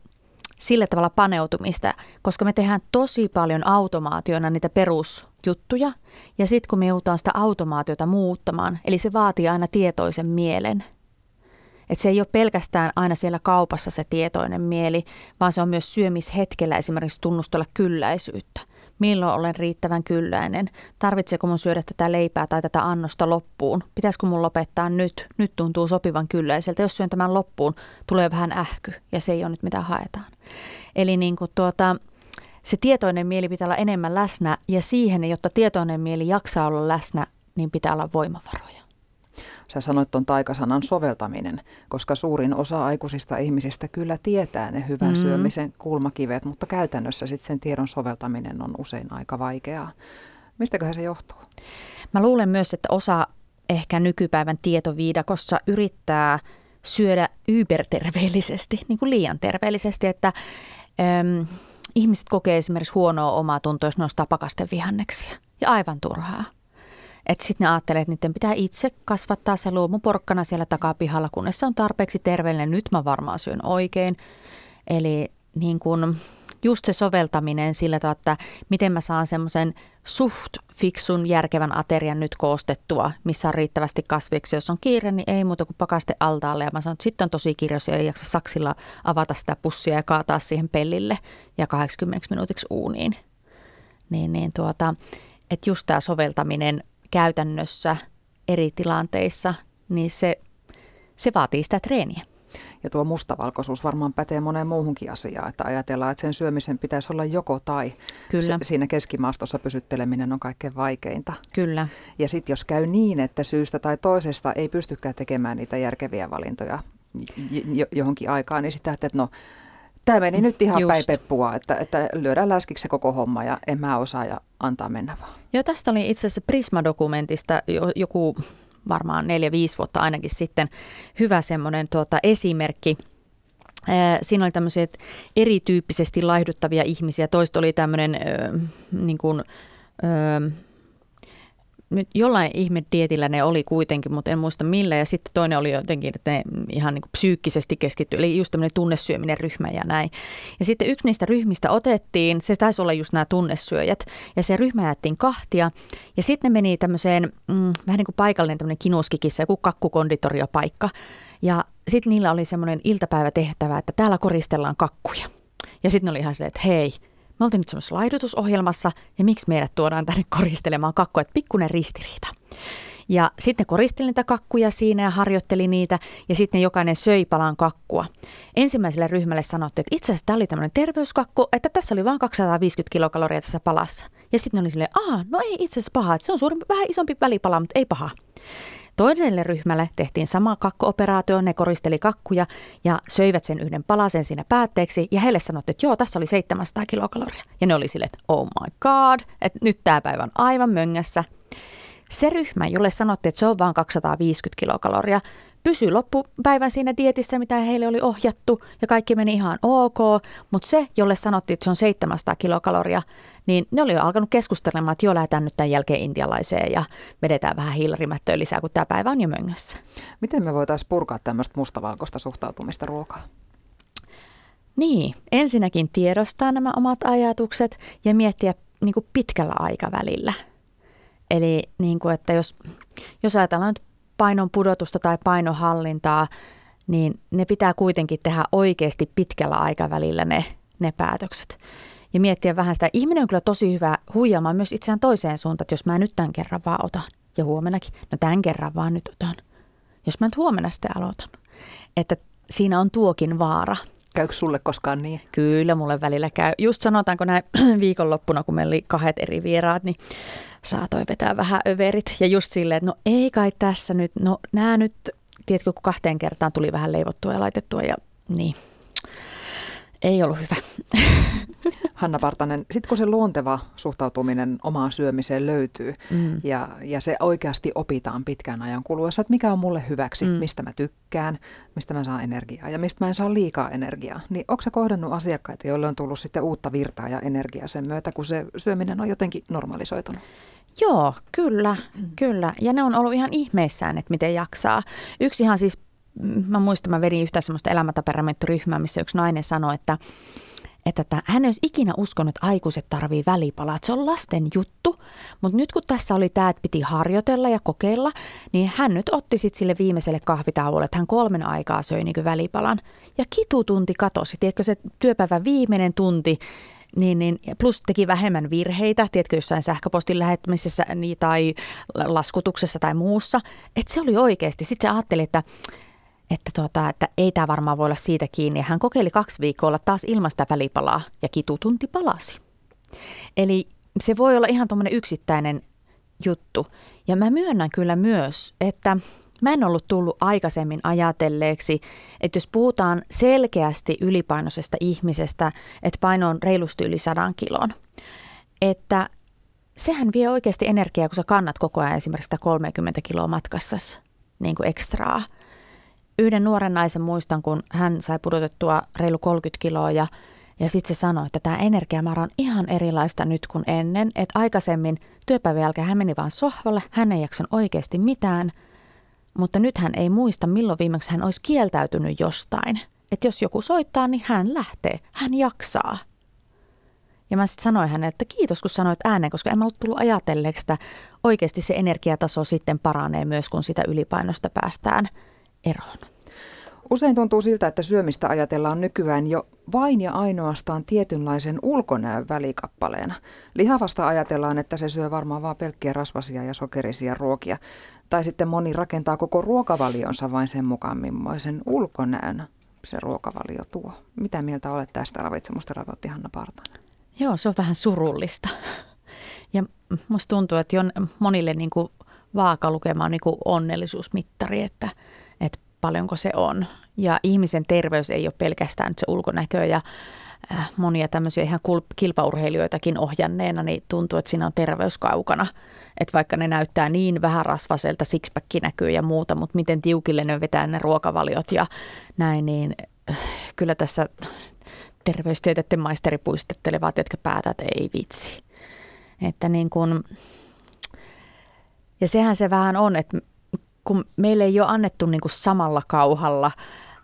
sillä tavalla paneutumista, koska me tehdään tosi paljon automaationa niitä perusjuttuja ja sitten kun me joudutaan sitä automaatiota muuttamaan, eli se vaatii aina tietoisen mielen – että se ei ole pelkästään aina siellä kaupassa se tietoinen mieli, vaan se on myös syömishetkellä esimerkiksi tunnustella kylläisyyttä. Milloin olen riittävän kylläinen? Tarvitseeko mun syödä tätä leipää tai tätä annosta loppuun? Pitäisikö mun lopettaa nyt? Nyt tuntuu sopivan kylläiseltä. Jos syön tämän loppuun, tulee vähän ähky ja se ei ole nyt mitä haetaan. Eli niin kuin tuota, se tietoinen mieli pitää olla enemmän läsnä ja siihen, jotta tietoinen mieli jaksaa olla läsnä, niin pitää olla voimavaroja. Sä sanoit tuon taikasanan soveltaminen, koska suurin osa aikuisista ihmisistä kyllä tietää ne hyvän mm. syömisen kulmakivet, mutta käytännössä sitten sen tiedon soveltaminen on usein aika vaikeaa. Mistäköhän se johtuu? Mä luulen myös, että osa ehkä nykypäivän tietoviidakossa yrittää syödä yberterveellisesti, niin kuin liian terveellisesti, että äm, ihmiset kokee esimerkiksi huonoa omaa tuntoa, jos nostaa pakasten vihanneksia. Ja aivan turhaa. Että sitten ne ajattelee, että niiden pitää itse kasvattaa se luomuporkkana siellä takapihalla, kunnes se on tarpeeksi terveellinen. Nyt mä varmaan syön oikein. Eli niin kun just se soveltaminen sillä tavalla, että miten mä saan semmoisen suht fiksun järkevän aterian nyt koostettua, missä on riittävästi kasviksi. Jos on kiire, niin ei muuta kuin pakaste altaalle. Ja mä sanon, että sitten on tosi kiire, jos ei jaksa saksilla avata sitä pussia ja kaataa siihen pellille ja 80 minuutiksi uuniin. Niin, niin tuota, että just tämä soveltaminen käytännössä eri tilanteissa, niin se, se vaatii sitä treeniä. Ja tuo mustavalkoisuus varmaan pätee moneen muuhunkin asiaan, että ajatellaan, että sen syömisen pitäisi olla joko tai. Kyllä. Siinä keskimaastossa pysytteleminen on kaikkein vaikeinta. Kyllä. Ja sitten jos käy niin, että syystä tai toisesta ei pystykään tekemään niitä järkeviä valintoja johonkin aikaan, niin sitten että no tämä meni nyt ihan Just. päin peppua, että, että lyödään läskiksi se koko homma ja en mä osaa ja antaa mennä vaan. Joo, tästä oli itse asiassa Prisma-dokumentista joku varmaan neljä, viisi vuotta ainakin sitten hyvä semmoinen tuota, esimerkki. Siinä oli tämmöisiä erityyppisesti laihduttavia ihmisiä. Toista oli tämmöinen niin kuin, nyt jollain ihme dietillä ne oli kuitenkin, mutta en muista millä. Ja sitten toinen oli jotenkin, että ne ihan niin kuin psyykkisesti keskittyi, eli just tämmöinen tunnesyöminen ryhmä ja näin. Ja sitten yksi niistä ryhmistä otettiin, se taisi olla just nämä tunnesyöjät, ja se ryhmä jättiin kahtia. Ja sitten ne meni tämmöiseen, mm, vähän niin kuin paikallinen tämmöinen kinuskikissa, joku kakkukonditoriopaikka. Ja sitten niillä oli semmoinen iltapäivätehtävä, että täällä koristellaan kakkuja. Ja sitten oli ihan se, että hei, me oltiin nyt semmoisessa laidutusohjelmassa ja miksi meidät tuodaan tänne koristelemaan kakkua, että pikkuinen ristiriita. Ja sitten koristeli niitä kakkuja siinä ja harjoitteli niitä ja sitten jokainen söi palan kakkua. Ensimmäiselle ryhmälle sanottiin, että itse asiassa tämä oli tämmöinen terveyskakku, että tässä oli vain 250 kilokaloria tässä palassa. Ja sitten oli silleen, aa, no ei itse asiassa paha, että se on suurempi, vähän isompi välipala, mutta ei paha. Toiselle ryhmälle tehtiin sama kakkuoperaatio, ne koristeli kakkuja ja söivät sen yhden palasen siinä päätteeksi ja heille sanottiin, että joo, tässä oli 700 kilokaloria. Ja ne oli sille, että oh my god, että nyt tämä päivä on aivan möngässä. Se ryhmä, jolle sanottiin, että se on vain 250 kilokaloria, pysyi loppupäivän siinä dietissä, mitä heille oli ohjattu ja kaikki meni ihan ok, mutta se, jolle sanottiin, että se on 700 kilokaloria, niin ne oli jo alkanut keskustelemaan, että joo, lähdetään nyt tämän jälkeen intialaiseen ja vedetään vähän hiilarimättöä lisää, kun tämä päivä on jo möngässä. Miten me voitaisiin purkaa tämmöistä mustavalkoista suhtautumista ruokaan? Niin, ensinnäkin tiedostaa nämä omat ajatukset ja miettiä niin kuin pitkällä aikavälillä. Eli niin kuin, että jos, jos ajatellaan nyt painon pudotusta tai painohallintaa, niin ne pitää kuitenkin tehdä oikeasti pitkällä aikavälillä ne, ne päätökset. Ja miettiä vähän sitä. Ihminen on kyllä tosi hyvä huijaamaan myös itseään toiseen suuntaan, että jos mä nyt tämän kerran vaan otan ja huomenakin, no tämän kerran vaan nyt otan. Jos mä nyt huomenna sitten aloitan. Että siinä on tuokin vaara. Käykö sulle koskaan niin? Kyllä, mulle välillä käy. Just sanotaanko näin viikonloppuna, kun meillä oli kahdet eri vieraat, niin saatoi vetää vähän överit. Ja just silleen, että no ei kai tässä nyt, no nämä nyt, tiedätkö, kun kahteen kertaan tuli vähän leivottua ja laitettua ja niin. Ei ollut hyvä. Hanna Partanen, sitten kun se luonteva suhtautuminen omaan syömiseen löytyy mm. ja, ja se oikeasti opitaan pitkän ajan kuluessa, että mikä on mulle hyväksi, mm. mistä mä tykkään, mistä mä saan energiaa ja mistä mä en saa liikaa energiaa, niin onko se kohdannut asiakkaita, joille on tullut sitten uutta virtaa ja energiaa sen myötä, kun se syöminen on jotenkin normalisoitunut? Joo, kyllä, mm. kyllä. Ja ne on ollut ihan ihmeissään, että miten jaksaa. Yksi ihan siis, mä muistan, mä vedin yhtä semmoista elämäntaperamentoryhmää, missä yksi nainen sanoi, että että tämä, hän olisi ikinä uskonut, että aikuiset tarvii välipalaa. Että se on lasten juttu, mutta nyt kun tässä oli tämä, että piti harjoitella ja kokeilla, niin hän nyt otti sitten sille viimeiselle kahvitauolle, että hän kolmen aikaa söi niin välipalan. Ja kitutunti katosi, tiedätkö se työpäivän viimeinen tunti, niin, niin, plus teki vähemmän virheitä, tiedätkö, jossain sähköpostin lähettämisessä niin, tai laskutuksessa tai muussa. Että se oli oikeasti. Sitten se ajatteli, että että, tuota, että ei tämä varmaan voi olla siitä kiinni. Hän kokeili kaksi viikkoa olla taas ilmasta välipalaa ja kitutunti palasi. Eli se voi olla ihan tuommoinen yksittäinen juttu. Ja mä myönnän kyllä myös, että mä en ollut tullut aikaisemmin ajatelleeksi, että jos puhutaan selkeästi ylipainoisesta ihmisestä, että paino on reilusti yli sadan kilon, että sehän vie oikeasti energiaa, kun sä kannat koko ajan esimerkiksi sitä 30 kiloa matkassa niin kuin ekstraa – yhden nuoren naisen muistan, kun hän sai pudotettua reilu 30 kiloa ja, ja sitten se sanoi, että tämä energiamäärä on ihan erilaista nyt kuin ennen. Että aikaisemmin työpäivän jälkeen hän meni vaan sohvalle, hän ei jaksanut oikeasti mitään, mutta nyt hän ei muista, milloin viimeksi hän olisi kieltäytynyt jostain. Että jos joku soittaa, niin hän lähtee, hän jaksaa. Ja mä sitten sanoin hänelle, että kiitos kun sanoit ääneen, koska en mä ollut tullut ajatelleeksi, että oikeasti se energiataso sitten paranee myös, kun sitä ylipainosta päästään – eroon? Usein tuntuu siltä, että syömistä ajatellaan nykyään jo vain ja ainoastaan tietynlaisen ulkonäön välikappaleena. Lihavasta ajatellaan, että se syö varmaan vain pelkkiä rasvasia ja sokerisia ruokia. Tai sitten moni rakentaa koko ruokavalionsa vain sen mukaan, millaisen ulkonäön se ruokavalio tuo. Mitä mieltä olet tästä ravitsemusterapeutti Hanna Partanen? Joo, se on vähän surullista. Ja musta tuntuu, että monille niin kuin vaakalukema on niin kuin onnellisuusmittari, että paljonko se on. Ja ihmisen terveys ei ole pelkästään se ulkonäkö ja äh, monia tämmöisiä ihan kilpaurheilijoitakin ohjanneena, niin tuntuu, että siinä on terveys kaukana. Että vaikka ne näyttää niin vähän rasvaselta, sixpack näkyy ja muuta, mutta miten tiukille ne vetää ne ruokavaliot ja näin, niin äh, kyllä tässä terveystieteiden maisteri puistettelevat, jotka päätät, että ei vitsi. Että niin kun, ja sehän se vähän on, että kun meille ei ole annettu niin kuin samalla kauhalla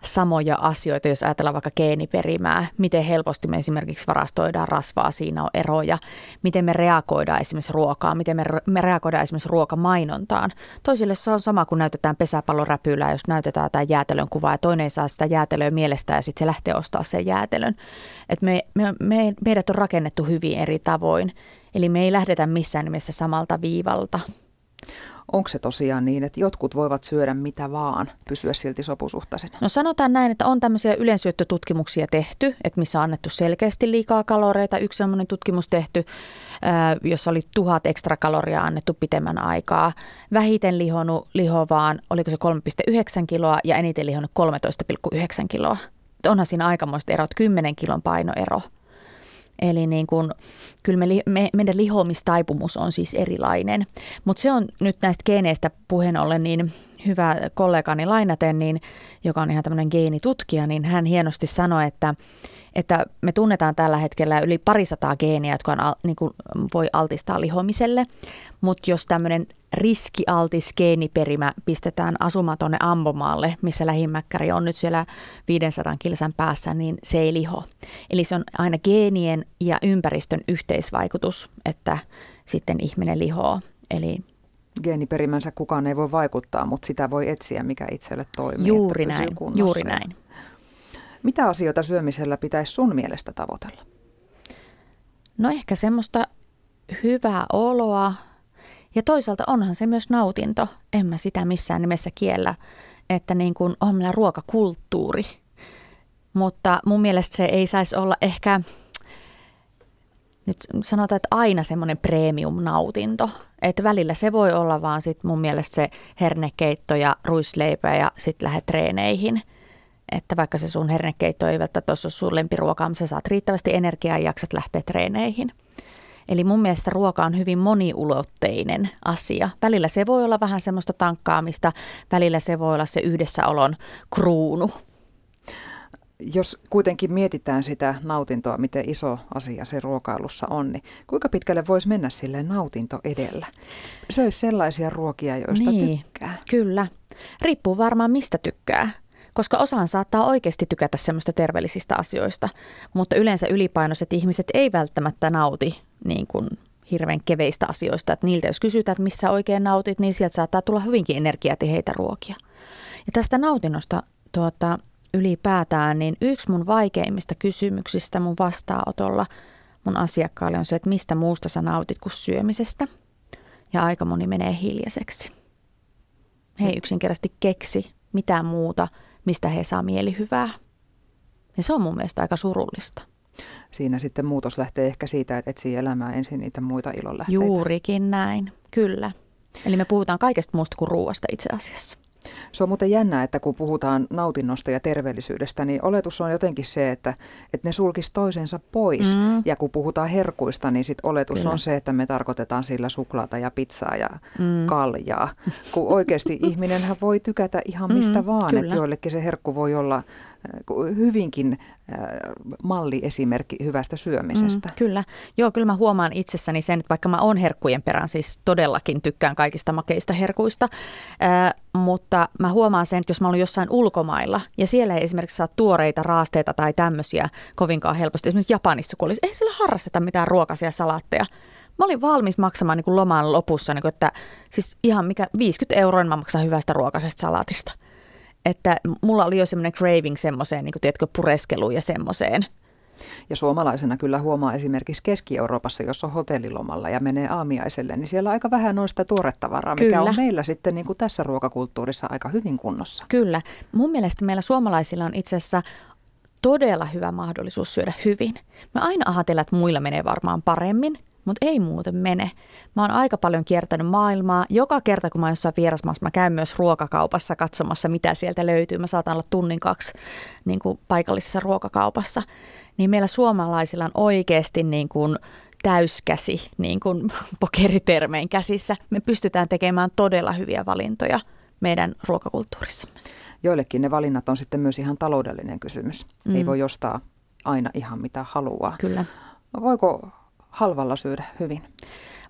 samoja asioita, jos ajatellaan vaikka geeniperimää, miten helposti me esimerkiksi varastoidaan rasvaa, siinä on eroja, miten me reagoidaan esimerkiksi ruokaa, miten me, me reagoidaan esimerkiksi ruokamainontaan. Toisille se on sama, kun näytetään pesäpalloräpylää, jos näytetään jotain jäätelön kuvaa ja toinen ei saa sitä jäätelöä mielestä ja sitten se lähtee ostaa sen jäätelön. Et me, me, me, meidät on rakennettu hyvin eri tavoin, eli me ei lähdetä missään nimessä samalta viivalta. Onko se tosiaan niin, että jotkut voivat syödä mitä vaan, pysyä silti sopusuhtaisena? No sanotaan näin, että on tämmöisiä ylensyöttötutkimuksia tehty, että missä on annettu selkeästi liikaa kaloreita. Yksi sellainen tutkimus tehty, jossa oli tuhat ekstra kaloria annettu pitemmän aikaa. Vähiten lihonut lihovaan, oliko se 3,9 kiloa ja eniten lihonut 13,9 kiloa. Onhan siinä aikamoista erot, 10 kilon painoero. Eli niin kuin, kyllä me, me, meidän lihomistaipumus on siis erilainen. Mutta se on nyt näistä geeneistä puheen ollen niin hyvä kollegani Lainaten, niin, joka on ihan tämmöinen geenitutkija, niin hän hienosti sanoi, että, että me tunnetaan tällä hetkellä yli parisataa geeniä, jotka on, niin kuin, voi altistaa lihomiselle. Mutta jos tämmöinen riskialtis geeniperimä pistetään asumaan tuonne Ambomaalle, missä lähimmäkkäri on nyt siellä 500 kilsan päässä, niin se ei liho. Eli se on aina geenien ja ympäristön yhteisvaikutus, että sitten ihminen lihoo. Eli geeniperimänsä kukaan ei voi vaikuttaa, mutta sitä voi etsiä, mikä itselle toimii. Juuri näin, juuri näin. Mitä asioita syömisellä pitäisi sun mielestä tavoitella? No ehkä semmoista hyvää oloa ja toisaalta onhan se myös nautinto. En mä sitä missään nimessä kiellä, että niin kuin on meillä ruokakulttuuri. Mutta mun mielestä se ei saisi olla ehkä, nyt sanotaan, että aina semmoinen premium-nautinto. Että välillä se voi olla vaan sit mun mielestä se hernekeitto ja ruisleipä ja sitten lähdet treeneihin. Että vaikka se sun hernekeitto ei välttämättä ole sun lempiruokaa, mutta sä saat riittävästi energiaa ja jaksat lähteä treeneihin. Eli mun mielestä ruoka on hyvin moniulotteinen asia. Välillä se voi olla vähän semmoista tankkaamista, välillä se voi olla se yhdessäolon kruunu. Jos kuitenkin mietitään sitä nautintoa, miten iso asia se ruokailussa on, niin kuinka pitkälle voisi mennä sille nautinto edellä? Söisi sellaisia ruokia, joista niin, tykkää. Kyllä. Riippuu varmaan mistä tykkää koska osaan saattaa oikeasti tykätä semmoista terveellisistä asioista, mutta yleensä ylipainoiset ihmiset ei välttämättä nauti niin kuin hirveän keveistä asioista. Että niiltä jos kysytään, että missä oikein nautit, niin sieltä saattaa tulla hyvinkin energiatiheitä ruokia. Ja tästä nautinnosta tuota, ylipäätään, niin yksi mun vaikeimmista kysymyksistä mun vastaanotolla mun asiakkaalle on se, että mistä muusta sä nautit kuin syömisestä. Ja aika moni menee hiljaiseksi. He ei yksinkertaisesti keksi mitään muuta, mistä he saa mielihyvää. Ja se on mun mielestä aika surullista. Siinä sitten muutos lähtee ehkä siitä, että etsii elämää ensin niitä muita ilonlähteitä. Juurikin näin, kyllä. Eli me puhutaan kaikesta muusta kuin ruoasta itse asiassa. Se on muuten jännä, että kun puhutaan nautinnosta ja terveellisyydestä, niin oletus on jotenkin se, että, että ne sulkisi toisensa pois. Mm. Ja kun puhutaan herkuista, niin sit oletus Kyllä. on se, että me tarkoitetaan sillä suklaata ja pizzaa ja mm. kaljaa. Kun oikeasti ihminenhän voi tykätä ihan mistä mm, vaan, että joillekin se herkku voi olla hyvinkin malliesimerkki hyvästä syömisestä. Mm, kyllä. Joo, kyllä mä huomaan itsessäni sen, että vaikka mä oon herkkujen perään, siis todellakin tykkään kaikista makeista herkuista, äh, mutta mä huomaan sen, että jos mä olen jossain ulkomailla ja siellä ei esimerkiksi saa tuoreita raasteita tai tämmöisiä kovinkaan helposti, esimerkiksi Japanissa, kun olisi, ei siellä harrasteta mitään ruokaisia salaatteja, Mä olin valmis maksamaan niin kuin loman lopussa, niin kuin, että siis ihan mikä 50 euroa mä maksan hyvästä ruokaisesta salaatista että mulla oli jo semmoinen craving semmoiseen, niin kuin, tiedätkö, pureskeluun ja semmoiseen. Ja suomalaisena kyllä huomaa esimerkiksi Keski-Euroopassa, jos on hotellilomalla ja menee aamiaiselle, niin siellä aika vähän on sitä tuoretavaraa, mikä kyllä. on meillä sitten niin kuin tässä ruokakulttuurissa aika hyvin kunnossa. Kyllä. Mun mielestä meillä suomalaisilla on itse asiassa todella hyvä mahdollisuus syödä hyvin. Me aina ajatellaan, että muilla menee varmaan paremmin, mutta ei muuten mene. Mä oon aika paljon kiertänyt maailmaa. Joka kerta, kun mä oon jossain vierasmaassa, mä käyn myös ruokakaupassa katsomassa, mitä sieltä löytyy. Mä saatan olla tunnin kaksi niin kuin paikallisessa ruokakaupassa. Niin meillä suomalaisilla on oikeasti niin kuin täyskäsi, niin kuin pokeritermein käsissä. Me pystytään tekemään todella hyviä valintoja meidän ruokakulttuurissamme. Joillekin ne valinnat on sitten myös ihan taloudellinen kysymys. Mm. Ei voi ostaa aina ihan mitä haluaa. Kyllä. Voiko halvalla syödä hyvin?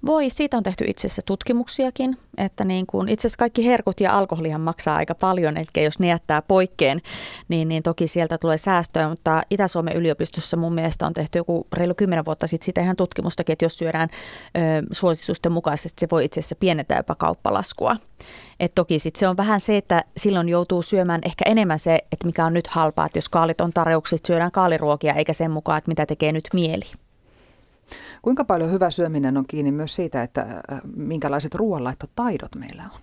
Voi, siitä on tehty itse asiassa tutkimuksiakin, että niin kuin, itse asiassa kaikki herkut ja alkoholihan maksaa aika paljon, eli jos ne jättää poikkeen, niin, niin toki sieltä tulee säästöä, mutta Itä-Suomen yliopistossa mun mielestä on tehty joku reilu kymmenen vuotta sitten sitä ihan tutkimustakin, että jos syödään ö, suositusten mukaisesti, se voi itse asiassa pienentää jopa kauppalaskua. Et toki sit se on vähän se, että silloin joutuu syömään ehkä enemmän se, että mikä on nyt halpaa, että jos kaalit on tarjouksissa, syödään kaaliruokia eikä sen mukaan, että mitä tekee nyt mieli. Kuinka paljon hyvä syöminen on kiinni myös siitä, että äh, minkälaiset ruoanlaittotaidot meillä on?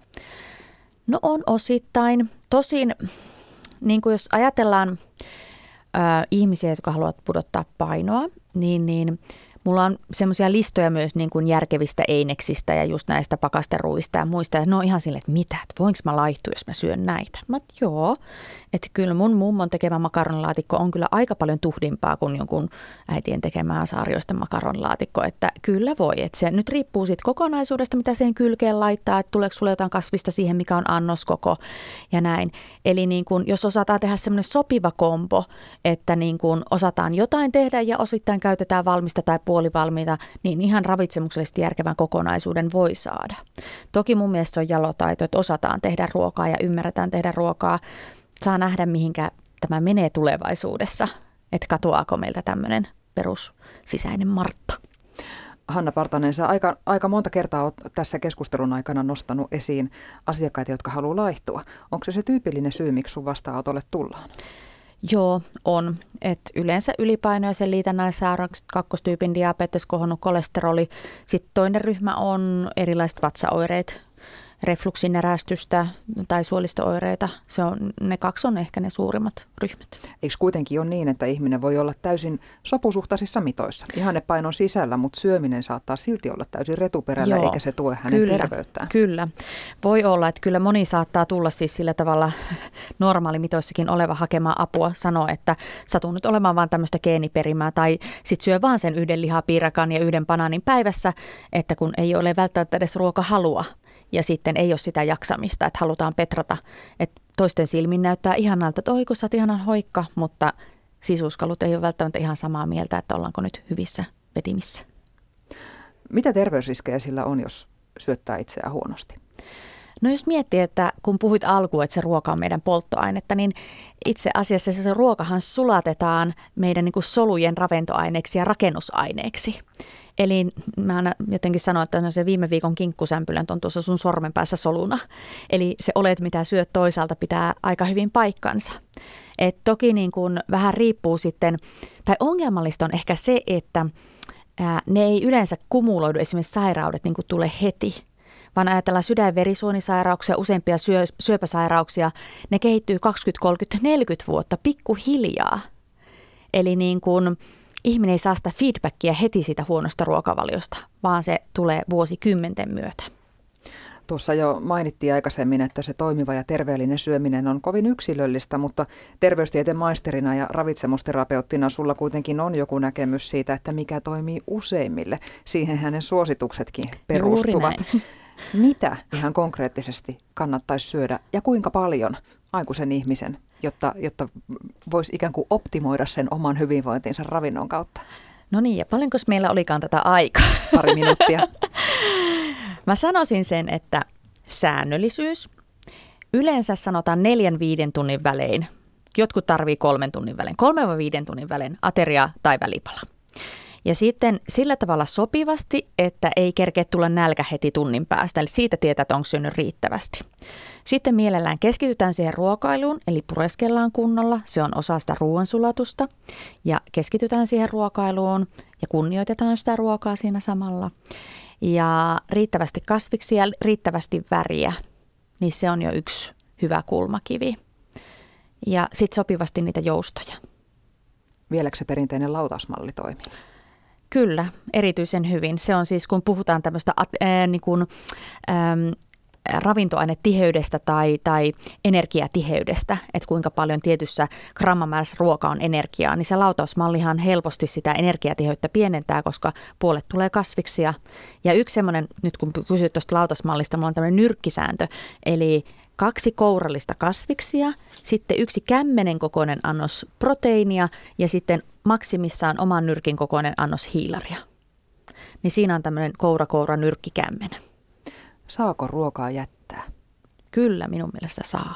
No on osittain. Tosin, niin kuin jos ajatellaan äh, ihmisiä, jotka haluavat pudottaa painoa, niin, niin Mulla on semmoisia listoja myös niin kuin järkevistä eineksistä ja just näistä pakasteruista ja muista. Ja ne on ihan silleen, että mitä, että voinko mä laihtua, jos mä syön näitä. Mä joo, että kyllä mun mummon tekemä makaronilaatikko on kyllä aika paljon tuhdimpaa kuin jonkun äitien tekemää saarioista makaronilaatikko. Että kyllä voi, että se nyt riippuu siitä kokonaisuudesta, mitä siihen kylkeen laittaa, että tuleeko sulle jotain kasvista siihen, mikä on annoskoko ja näin. Eli niin kuin, jos osataan tehdä semmoinen sopiva kompo, että niin kuin osataan jotain tehdä ja osittain käytetään valmista tai puolivalmiita, niin ihan ravitsemuksellisesti järkevän kokonaisuuden voi saada. Toki mun mielestä on jalotaito, että osataan tehdä ruokaa ja ymmärretään tehdä ruokaa. Saa nähdä, mihinkä tämä menee tulevaisuudessa, että katoaako meiltä tämmöinen perussisäinen Martta. Hanna Partanen, sä aika, aika monta kertaa olet tässä keskustelun aikana nostanut esiin asiakkaita, jotka haluaa laihtua. Onko se se tyypillinen syy, miksi sun vastaanotolle tullaan? Joo, on. Et yleensä ylipaino ja sen liitännäissairaukset, kakkostyypin diabetes, kohonnut kolesteroli. Sitten toinen ryhmä on erilaiset vatsaoireet, refluksin erästystä tai suolistooireita. Se on, ne kaksi on ehkä ne suurimmat ryhmät. Eikö kuitenkin ole niin, että ihminen voi olla täysin sopusuhtaisissa mitoissa? painon sisällä, mutta syöminen saattaa silti olla täysin retuperällä, Joo, eikä se tue hänen kyllä, terveyttään. Kyllä. Voi olla, että kyllä moni saattaa tulla siis sillä tavalla normaalimitoissakin oleva hakemaan apua, sanoa, että satun nyt olemaan vaan tämmöistä geeniperimää tai sitten syö vaan sen yhden lihapiirakan ja yhden banaanin päivässä, että kun ei ole välttämättä edes ruokahalua ja sitten ei ole sitä jaksamista, että halutaan petrata. Että toisten silmin näyttää ihanalta, että oi kun sä oot ihanan hoikka, mutta sisuskalut ei ole välttämättä ihan samaa mieltä, että ollaanko nyt hyvissä vetimissä. Mitä terveysriskejä sillä on, jos syöttää itseään huonosti? No jos miettii, että kun puhuit alkuun, että se ruoka on meidän polttoainetta, niin itse asiassa se ruokahan sulatetaan meidän niin kuin solujen ravintoaineeksi ja rakennusaineeksi. Eli mä aina jotenkin sanoin, että no se viime viikon kinkkusämpylät on tuossa sun sormen päässä soluna. Eli se olet, mitä syöt toisaalta, pitää aika hyvin paikkansa. Et toki niin kun vähän riippuu sitten, tai ongelmallista on ehkä se, että ne ei yleensä kumuloidu, esimerkiksi sairaudet niin tule heti, vaan ajatellaan sydän- verisuonisairauksia, useampia syö, syöpäsairauksia, ne kehittyy 20, 30, 40 vuotta pikkuhiljaa. Eli niin kuin, ihminen ei saa sitä feedbackia heti siitä huonosta ruokavaliosta, vaan se tulee vuosikymmenten myötä. Tuossa jo mainittiin aikaisemmin, että se toimiva ja terveellinen syöminen on kovin yksilöllistä, mutta terveystieteen maisterina ja ravitsemusterapeuttina sulla kuitenkin on joku näkemys siitä, että mikä toimii useimmille. Siihen hänen suosituksetkin perustuvat. Mitä ihan konkreettisesti kannattaisi syödä ja kuinka paljon aikuisen ihmisen, jotta, jotta voisi ikään kuin optimoida sen oman hyvinvointinsa ravinnon kautta? No niin, ja paljonko meillä olikaan tätä aikaa? Pari minuuttia. Mä sanoisin sen, että säännöllisyys. Yleensä sanotaan neljän viiden tunnin välein. Jotkut tarvii kolmen tunnin välein. Kolme vai viiden tunnin välein ateria tai välipala. Ja sitten sillä tavalla sopivasti, että ei kerkeä tulla nälkä heti tunnin päästä, eli siitä tietää, että onko syönyt riittävästi. Sitten mielellään keskitytään siihen ruokailuun, eli pureskellaan kunnolla, se on osa sitä ruoansulatusta, ja keskitytään siihen ruokailuun ja kunnioitetaan sitä ruokaa siinä samalla. Ja riittävästi kasviksia, riittävästi väriä, niin se on jo yksi hyvä kulmakivi. Ja sitten sopivasti niitä joustoja. Vieläkö se perinteinen lautasmalli toimii? Kyllä, erityisen hyvin. Se on siis, kun puhutaan tämmöistä ää, niin kuin, äm, ravintoainetiheydestä tai, tai energiatiheydestä, että kuinka paljon tietyssä grammamäärässä ruoka on energiaa, niin se lautausmallihan helposti sitä energiatiheyttä pienentää, koska puolet tulee kasviksia. Ja yksi semmoinen, nyt kun kysyt tuosta lautasmallista, mulla on tämmöinen nyrkkisääntö, eli kaksi kourallista kasviksia, sitten yksi kämmenen kokoinen annos proteiinia ja sitten maksimissaan oman nyrkin kokoinen annos hiilaria. Niin siinä on tämmöinen koura-koura nyrkkikämmen. Saako ruokaa jättää? Kyllä, minun mielestä saa.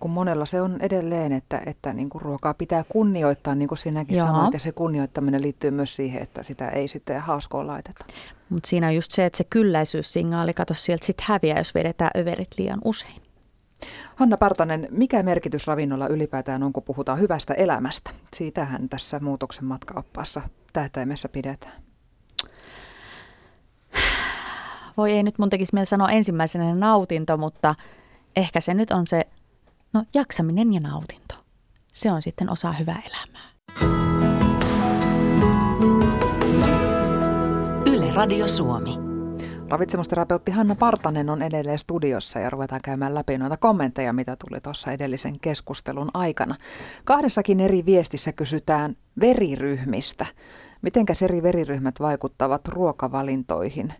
Kun monella se on edelleen, että, että niin kuin ruokaa pitää kunnioittaa, niin kuin sinäkin Joo. sanoit, ja se kunnioittaminen liittyy myös siihen, että sitä ei sitten haaskoon laiteta. Mutta siinä on just se, että se kylläisyyssignaali, kato sieltä sitten häviää, jos vedetään överit liian usein. Hanna Partanen, mikä merkitys ravinnolla ylipäätään on, kun puhutaan hyvästä elämästä? Siitähän tässä muutoksen matkaoppaassa tähtäimessä pidetään. Voi ei nyt mun tekisi mieli sanoa ensimmäisenä nautinto, mutta ehkä se nyt on se no, jaksaminen ja nautinto. Se on sitten osa hyvää elämää. Yle Radio Suomi. Ravitsemusterapeutti Hanna Partanen on edelleen studiossa ja ruvetaan käymään läpi noita kommentteja, mitä tuli tuossa edellisen keskustelun aikana. Kahdessakin eri viestissä kysytään veriryhmistä. Mitenkä eri veriryhmät vaikuttavat ruokavalintoihin?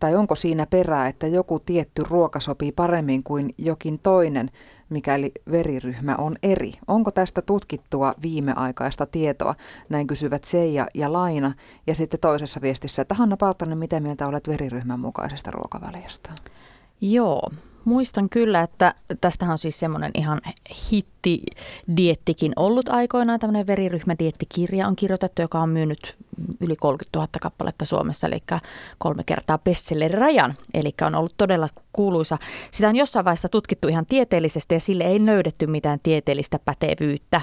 Tai onko siinä perää, että joku tietty ruoka sopii paremmin kuin jokin toinen, mikäli veriryhmä on eri? Onko tästä tutkittua viimeaikaista tietoa? Näin kysyvät Seija ja Laina. Ja sitten toisessa viestissä, että Hanna Paltanen, mitä mieltä olet veriryhmän mukaisesta ruokavaliosta? Joo, muistan kyllä, että tästähän on siis semmoinen ihan hittidiettikin ollut aikoinaan. Tämmöinen veriryhmädiettikirja on kirjoitettu, joka on myynyt yli 30 000 kappaletta Suomessa, eli kolme kertaa bestseller-rajan, eli on ollut todella kuuluisa. Sitä on jossain vaiheessa tutkittu ihan tieteellisesti ja sille ei löydetty mitään tieteellistä pätevyyttä.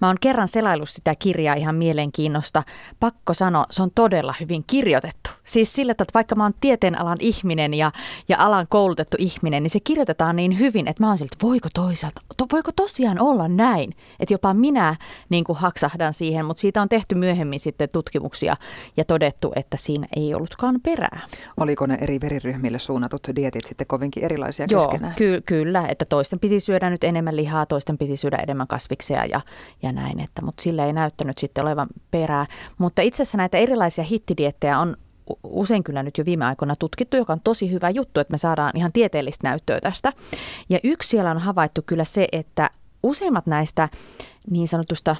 Mä oon kerran selaillut sitä kirjaa ihan mielenkiinnosta. Pakko sanoa, se on todella hyvin kirjoitettu. Siis sillä, että vaikka mä oon tieteenalan ihminen ja, ja alan koulutettu ihminen, niin se kirjoitetaan niin hyvin, että mä oon siltä, voiko toisaalta, to, voiko tosiaan olla näin? Että jopa minä niin kuin haksahdan siihen, mutta siitä on tehty myöhemmin sitten tutkimuksia ja todettu, että siinä ei ollutkaan perää. Oliko ne eri veriryhmille suunnatut dietit sitten kovinkin erilaisia Joo, keskenään? Ky- kyllä, että toisten piti syödä nyt enemmän lihaa, toisten piti syödä enemmän kasviksia ja, ja näin, että, mutta sillä ei näyttänyt sitten olevan perää. Mutta itse asiassa näitä erilaisia hittidiettejä on usein kyllä nyt jo viime aikoina tutkittu, joka on tosi hyvä juttu, että me saadaan ihan tieteellistä näyttöä tästä. Ja yksi siellä on havaittu kyllä se, että useimmat näistä niin sanotusta,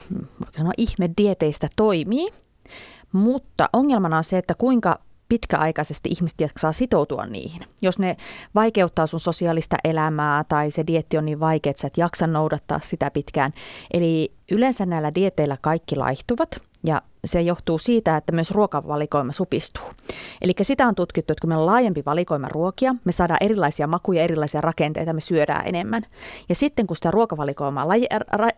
sanoa ihmedieteistä toimii, mutta ongelmana on se, että kuinka pitkäaikaisesti ihmiset jaksaa sitoutua niihin. Jos ne vaikeuttaa sun sosiaalista elämää tai se dietti on niin vaikea, että sä et jaksa noudattaa sitä pitkään. Eli yleensä näillä dieteillä kaikki laihtuvat ja se johtuu siitä, että myös ruokavalikoima supistuu. Eli sitä on tutkittu, että kun meillä on laajempi valikoima ruokia, me saadaan erilaisia makuja, erilaisia rakenteita, me syödään enemmän. Ja sitten kun sitä ruokavalikoimaa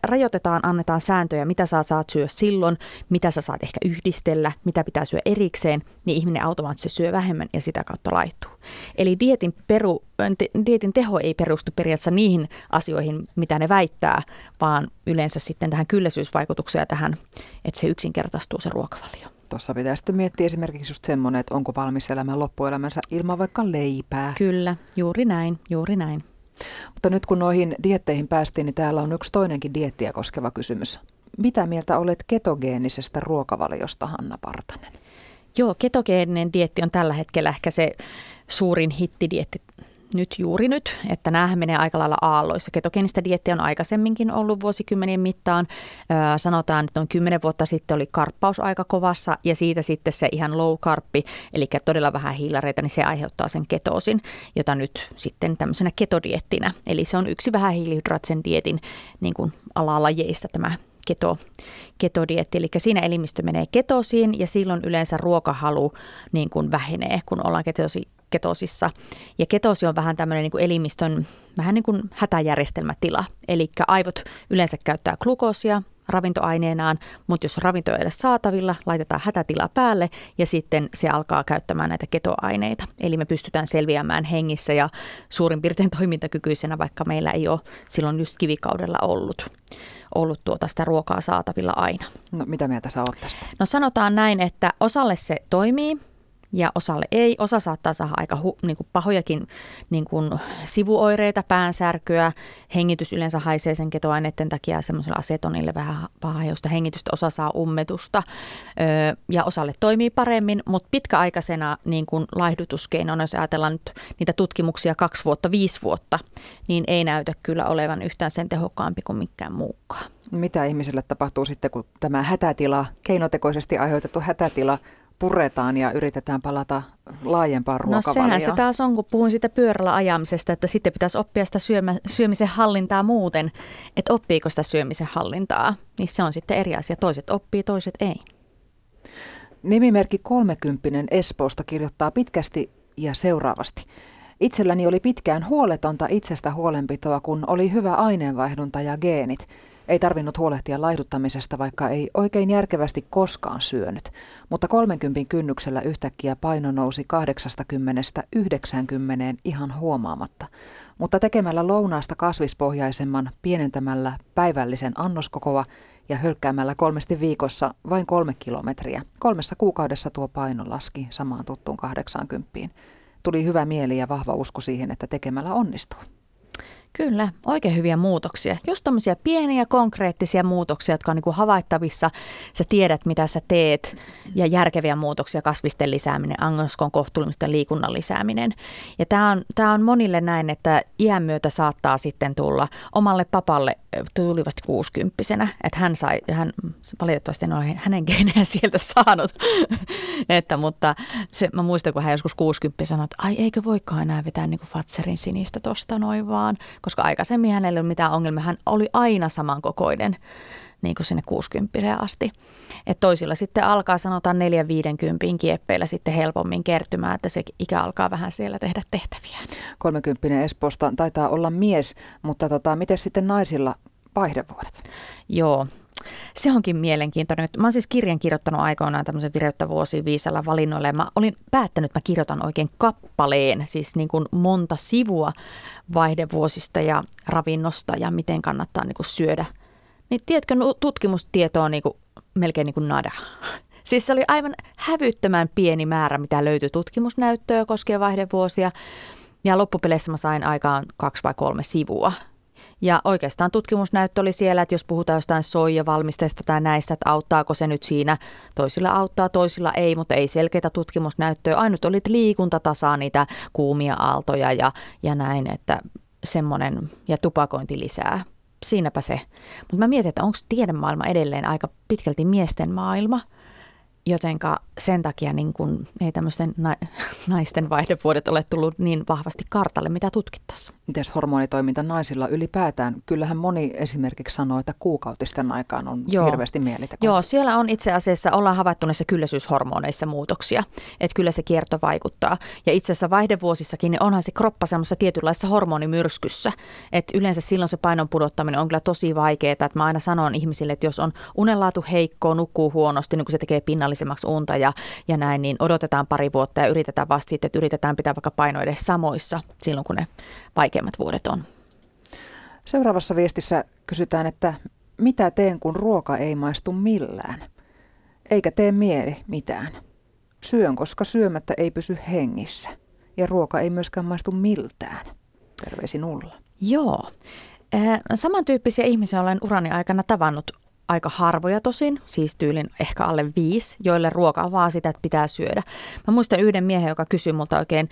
rajoitetaan, annetaan sääntöjä, mitä sä saat syödä silloin, mitä sä saat ehkä yhdistellä, mitä pitää syödä erikseen, niin ihminen automaattisesti syö vähemmän ja sitä kautta laittuu. Eli dietin, peru, dietin teho ei perustu periaatteessa niihin asioihin, mitä ne väittää, vaan yleensä sitten tähän kylläisyysvaikutukseen ja tähän, että se yksinkertaistuu se ruokavalio. Tuossa pitää sitten miettiä esimerkiksi just semmoinen, että onko valmis elämään loppuelämänsä ilman vaikka leipää. Kyllä, juuri näin, juuri näin. Mutta nyt kun noihin dietteihin päästiin, niin täällä on yksi toinenkin diettiä koskeva kysymys. Mitä mieltä olet ketogeenisestä ruokavaliosta, Hanna Partanen? Joo, ketogeeninen dietti on tällä hetkellä ehkä se suurin hittidietti nyt juuri nyt, että nämä menee aika lailla aalloissa. Ketogeenistä diettiä on aikaisemminkin ollut vuosikymmenien mittaan. Öö, sanotaan, että noin kymmenen vuotta sitten oli karppaus aika kovassa ja siitä sitten se ihan low karppi, eli todella vähän hiilareita, niin se aiheuttaa sen ketoosin, jota nyt sitten tämmöisenä ketodiettinä. Eli se on yksi vähän hiilihydraattisen dietin niin kuin alalajeista tämä keto, ketodietti, eli siinä elimistö menee ketosiin ja silloin yleensä ruokahalu niin kuin vähenee, kun ollaan ketosi, ketosissa. Ja ketosi on vähän tämmöinen niin kuin elimistön vähän niin kuin hätäjärjestelmätila, eli aivot yleensä käyttää glukoosia ravintoaineenaan, mutta jos ravinto ei ole saatavilla, laitetaan hätätila päälle ja sitten se alkaa käyttämään näitä ketoaineita. Eli me pystytään selviämään hengissä ja suurin piirtein toimintakykyisenä, vaikka meillä ei ole silloin just kivikaudella ollut ollut tuota sitä ruokaa saatavilla aina. No mitä mieltä sä oot tästä? No sanotaan näin, että osalle se toimii, ja osalle ei. Osa saattaa saada aika hu, niin kuin pahojakin niin kuin sivuoireita, päänsärkyä, hengitys yleensä haisee sen ketoaineiden takia semmoisella asetonille vähän pahajosta hengitystä, osa saa ummetusta öö, ja osalle toimii paremmin, mutta pitkäaikaisena niin kuin laihdutuskeinona, jos ajatellaan nyt niitä tutkimuksia kaksi vuotta, viisi vuotta, niin ei näytä kyllä olevan yhtään sen tehokkaampi kuin mikään muukaan. Mitä ihmiselle tapahtuu sitten, kun tämä hätätila, keinotekoisesti aiheutettu hätätila puretaan ja yritetään palata laajempaan ruokavalioon. No sehän se taas on, kun puhuin siitä pyörällä ajamisesta, että sitten pitäisi oppia sitä syömä, syömisen hallintaa muuten, että oppiiko sitä syömisen hallintaa. Niin se on sitten eri asia. Toiset oppii, toiset ei. Nimimerkki 30 Espoosta kirjoittaa pitkästi ja seuraavasti. Itselläni oli pitkään huoletonta itsestä huolenpitoa, kun oli hyvä aineenvaihdunta ja geenit – ei tarvinnut huolehtia laihduttamisesta, vaikka ei oikein järkevästi koskaan syönyt, mutta 30 kynnyksellä yhtäkkiä paino nousi 80-90 ihan huomaamatta. Mutta tekemällä lounaasta kasvispohjaisemman, pienentämällä päivällisen annoskokoa ja hölkkäämällä kolmesti viikossa vain kolme kilometriä. Kolmessa kuukaudessa tuo paino laski samaan tuttuun 80. Tuli hyvä mieli ja vahva usko siihen, että tekemällä onnistuu. Kyllä, oikein hyviä muutoksia. Just tämmöisiä pieniä konkreettisia muutoksia, jotka on niin kuin havaittavissa. Sä tiedät, mitä sä teet ja järkeviä muutoksia, kasvisten lisääminen, angoskon kohtuullimisten liikunnan lisääminen. Ja tämä on, on monille näin, että iän myötä saattaa sitten tulla omalle papalle tulivat kuusikymppisenä, että hän sai, hän valitettavasti en ole hänen geenejä sieltä saanut, että, mutta se, mä muistan, kun hän joskus kuusikymppisenä sanoi, että ai eikö voikaan enää vetää niin kuin Fatserin sinistä tosta noin vaan, koska aikaisemmin hänellä ei ollut mitään ongelmia, hän oli aina samankokoinen niin kuin sinne 60 asti. Et toisilla sitten alkaa sanotaan 4-50 kieppeillä sitten helpommin kertymään, että se ikä alkaa vähän siellä tehdä tehtäviä. 30 Espoosta taitaa olla mies, mutta tota, miten sitten naisilla vaihdevuodet? Joo, se onkin mielenkiintoinen. Mä oon siis kirjan kirjoittanut aikoinaan tämmöisen vireyttä vuosi viisellä valinnoilla ja mä olin päättänyt, että mä kirjoitan oikein kappaleen, siis niin kuin monta sivua vaihdevuosista ja ravinnosta ja miten kannattaa niin kuin syödä – niin tiedätkö, tutkimustietoa on niin kuin, melkein niin kuin nada. Siis se oli aivan hävyttömän pieni määrä, mitä löytyi tutkimusnäyttöä koskien vaihdevuosia. Ja loppupeleissä mä sain aikaan kaksi vai kolme sivua. Ja oikeastaan tutkimusnäyttö oli siellä, että jos puhutaan jostain soijavalmisteista tai näistä, että auttaako se nyt siinä. Toisilla auttaa, toisilla ei, mutta ei selkeitä tutkimusnäyttöä. Ainut oli, että liikunta tasaa niitä kuumia aaltoja ja, ja näin, että semmoinen, ja tupakointi lisää siinäpä se. Mutta mä mietin, että onko tiedemaailma edelleen aika pitkälti miesten maailma – jotenka sen takia niin kun ei tämmöisten na- naisten vaihdevuodet ole tullut niin vahvasti kartalle, mitä tutkittaisiin. Mites hormonitoiminta naisilla ylipäätään? Kyllähän moni esimerkiksi sanoo, että kuukautisten aikaan on Joo. hirveästi mieliteko. Joo, siellä on itse asiassa, ollaan havaittu näissä kylläisyyshormoneissa muutoksia, että kyllä se kierto vaikuttaa. Ja itse asiassa vaihdevuosissakin niin onhan se kroppa semmoisessa tietynlaisessa hormonimyrskyssä, että yleensä silloin se painon pudottaminen on kyllä tosi vaikeaa, että mä aina sanon ihmisille, että jos on unenlaatu heikkoa, nukkuu huonosti, niin kun se tekee pinnallisesti säännöllisemmäksi unta ja, ja näin, niin odotetaan pari vuotta ja yritetään vasta sitten, että yritetään pitää vaikka paino edes samoissa silloin, kun ne vaikeimmat vuodet on. Seuraavassa viestissä kysytään, että mitä teen, kun ruoka ei maistu millään? Eikä tee mieli mitään. Syön, koska syömättä ei pysy hengissä. Ja ruoka ei myöskään maistu miltään. Terveisin Ulla. Joo. Samantyyppisiä ihmisiä olen urani aikana tavannut aika harvoja tosin, siis tyylin ehkä alle viisi, joille ruoka on vaan sitä, että pitää syödä. Mä muistan yhden miehen, joka kysyi multa oikein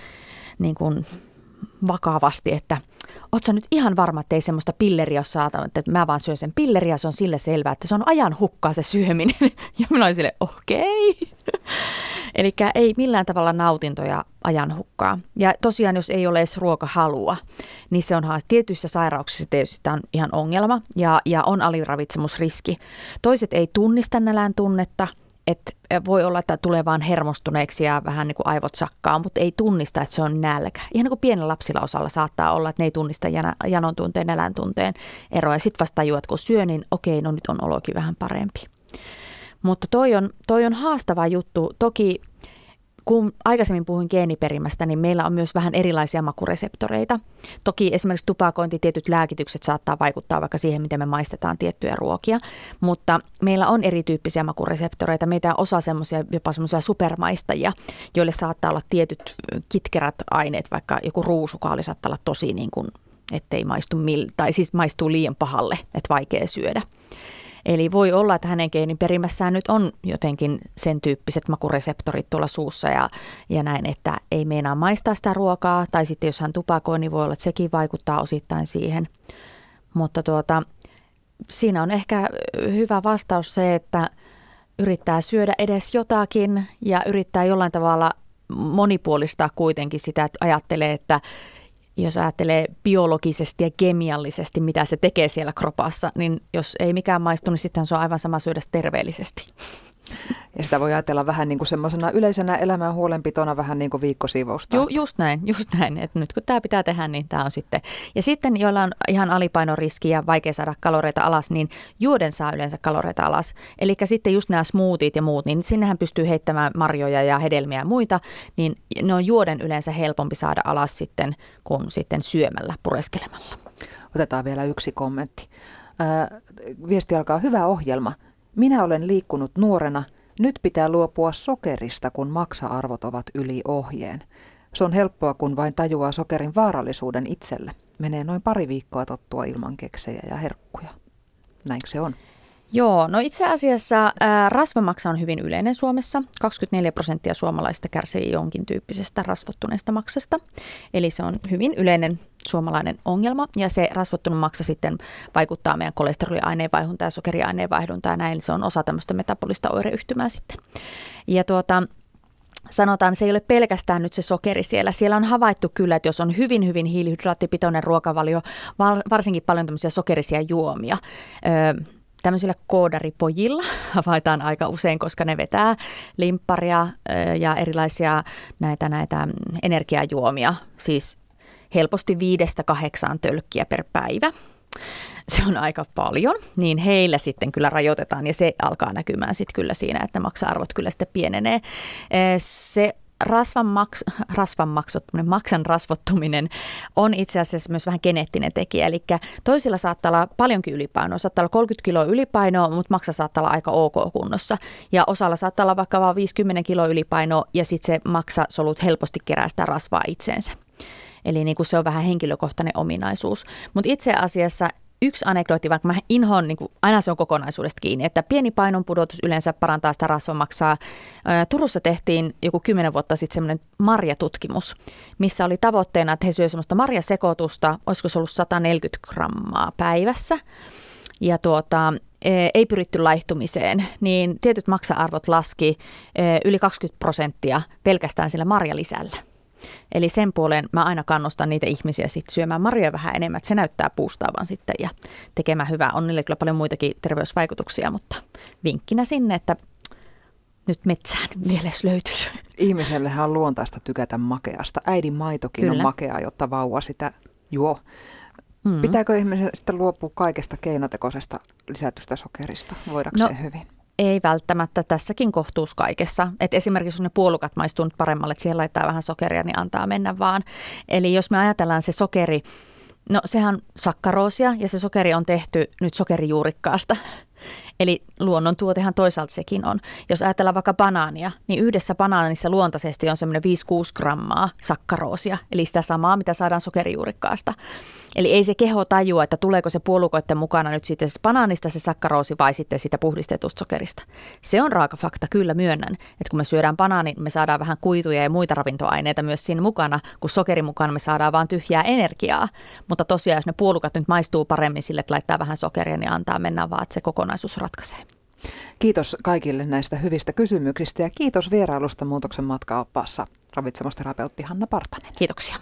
niin kuin vakavasti, että ootko nyt ihan varma, että ei semmoista pilleriä ole saatava, että mä vaan syön sen pilleriä, se on sille selvää, että se on ajan hukkaa se syöminen. Ja minä olin sille, okei. Okay. Eli ei millään tavalla nautintoja ajan hukkaa. Ja tosiaan, jos ei ole edes ruokahalua, niin se on. Tietyissä sairauksissa tietysti tämä on ihan ongelma ja, ja on aliravitsemusriski. Toiset ei tunnista nälän tunnetta, että voi olla, että tulee vaan hermostuneeksi ja vähän niin kuin aivot sakkaa, mutta ei tunnista, että se on nälkä. Ihan niin kuin pienellä lapsilla osalla saattaa olla, että ne ei tunnista janon tunteen, nälän tunteen eroa. Ja sitten vasta tajuat, kun syö, niin okei, no nyt on olokin vähän parempi. Mutta toi on, toi on haastava juttu. Toki kun aikaisemmin puhuin geeniperimästä, niin meillä on myös vähän erilaisia makureseptoreita. Toki esimerkiksi tupakointi, tietyt lääkitykset saattaa vaikuttaa vaikka siihen, miten me maistetaan tiettyjä ruokia, mutta meillä on erityyppisiä makureseptoreita. Meitä on osa semmoisia, jopa semmoisia supermaistajia, joille saattaa olla tietyt kitkerät aineet, vaikka joku ruusukaali saattaa olla tosi niin kuin, ettei maistu, mil, tai siis maistuu liian pahalle, että vaikea syödä. Eli voi olla, että hänen geeniperimässään nyt on jotenkin sen tyyppiset makureseptorit tuolla suussa ja, ja näin, että ei meinaa maistaa sitä ruokaa. Tai sitten jos hän tupakoi, niin voi olla, että sekin vaikuttaa osittain siihen. Mutta tuota, siinä on ehkä hyvä vastaus se, että yrittää syödä edes jotakin ja yrittää jollain tavalla monipuolistaa kuitenkin sitä, että ajattelee, että jos ajattelee biologisesti ja kemiallisesti, mitä se tekee siellä kropassa, niin jos ei mikään maistu, niin sitten se on aivan sama syödä terveellisesti. Ja sitä voi ajatella vähän niin kuin semmoisena yleisenä elämän huolenpitona vähän niin kuin viikkosiivousta. Ju, just näin, just näin. Että nyt kun tämä pitää tehdä, niin tämä on sitten. Ja sitten joilla on ihan alipainoriski ja vaikea saada kaloreita alas, niin juoden saa yleensä kaloreita alas. Eli sitten just nämä smoothit ja muut, niin sinnehän pystyy heittämään marjoja ja hedelmiä ja muita, niin ne on juoden yleensä helpompi saada alas sitten kuin sitten syömällä, pureskelemalla. Otetaan vielä yksi kommentti. Äh, viesti alkaa, hyvä ohjelma. Minä olen liikkunut nuorena. Nyt pitää luopua sokerista, kun maksa-arvot ovat yli ohjeen. Se on helppoa, kun vain tajuaa sokerin vaarallisuuden itselle. Menee noin pari viikkoa tottua ilman keksejä ja herkkuja. Näinkö se on? Joo, no itse asiassa ää, rasvamaksa on hyvin yleinen Suomessa. 24 prosenttia suomalaista kärsii jonkin tyyppisestä rasvottuneesta maksasta. Eli se on hyvin yleinen suomalainen ongelma ja se rasvottunut maksa sitten vaikuttaa meidän kolesteroliaineenvaihduntaan ja sokeriaineenvaihduntaan ja näin. Se on osa tämmöistä metabolista oireyhtymää sitten. Ja tuota, sanotaan, se ei ole pelkästään nyt se sokeri siellä. Siellä on havaittu kyllä, että jos on hyvin, hyvin hiilihydraattipitoinen ruokavalio, varsinkin paljon tämmöisiä sokerisia juomia, tämmöisillä koodaripojilla havaitaan aika usein, koska ne vetää limpparia ja erilaisia näitä, näitä energiajuomia, siis helposti viidestä kahdeksaan tölkkiä per päivä. Se on aika paljon, niin heillä sitten kyllä rajoitetaan ja se alkaa näkymään sitten kyllä siinä, että maksa-arvot kyllä sitten pienenee. Se rasvan, maks, rasvan maksottuminen, maksan rasvottuminen on itse asiassa myös vähän geneettinen tekijä. Eli toisilla saattaa olla paljonkin ylipainoa, saattaa olla 30 kiloa ylipainoa, mutta maksa saattaa olla aika ok kunnossa. Ja osalla saattaa olla vaikka vain 50 kiloa ylipainoa ja sitten se maksasolut helposti kerää sitä rasvaa itseensä. Eli niin kuin se on vähän henkilökohtainen ominaisuus. Mutta itse asiassa yksi anekdootti, vaikka mä inhoon, niin kuin, aina se on kokonaisuudesta kiinni, että pieni painon pudotus yleensä parantaa sitä rasvamaksaa. Turussa tehtiin joku kymmenen vuotta sitten semmoinen marjatutkimus, missä oli tavoitteena, että he syövät semmoista marjasekoitusta, olisiko se ollut 140 grammaa päivässä. Ja tuota, e, ei pyritty laihtumiseen, niin tietyt maksa-arvot laski e, yli 20 prosenttia pelkästään sillä marjalisällä. Eli sen puoleen mä aina kannustan niitä ihmisiä sitten syömään marjoja vähän enemmän, että se näyttää puustaavan sitten ja tekemään hyvää. On niille kyllä paljon muitakin terveysvaikutuksia, mutta vinkkinä sinne, että nyt metsään mielessä löytyisi. Ihmisellehän on luontaista tykätä makeasta. Äidin maitokin Kyllä. on makeaa, jotta vauva sitä juo. Mm. Pitääkö ihmisen sitten luopua kaikesta keinotekoisesta lisätystä sokerista? Voidaanko no, se hyvin? Ei välttämättä tässäkin kohtuus kaikessa. Et esimerkiksi jos ne puolukat maistuu paremmalle, että siellä laittaa vähän sokeria, niin antaa mennä vaan. Eli jos me ajatellaan se sokeri, no sehän sakkaroosia ja se sokeri on tehty nyt sokerijuurikkaasta. Eli luonnontuotehan toisaalta sekin on. Jos ajatellaan vaikka banaania, niin yhdessä banaanissa luontaisesti on semmoinen 5-6 grammaa sakkaroosia, eli sitä samaa, mitä saadaan sokerijuurikkaasta. Eli ei se keho tajua, että tuleeko se puolukoiden mukana nyt sitten banaanista se sakkaroosi vai sitten sitä puhdistetusta sokerista. Se on raaka fakta, kyllä myönnän, että kun me syödään banaani, me saadaan vähän kuituja ja muita ravintoaineita myös siinä mukana, kun sokeri mukana me saadaan vaan tyhjää energiaa. Mutta tosiaan, jos ne puolukat nyt maistuu paremmin sille, että laittaa vähän sokeria, niin antaa mennä vaan, että se kokonaisuus ratkaisee. Kiitos kaikille näistä hyvistä kysymyksistä ja kiitos vierailusta Muutoksen matkaoppaassa ravitsemusterapeutti Hanna Partanen. Kiitoksia.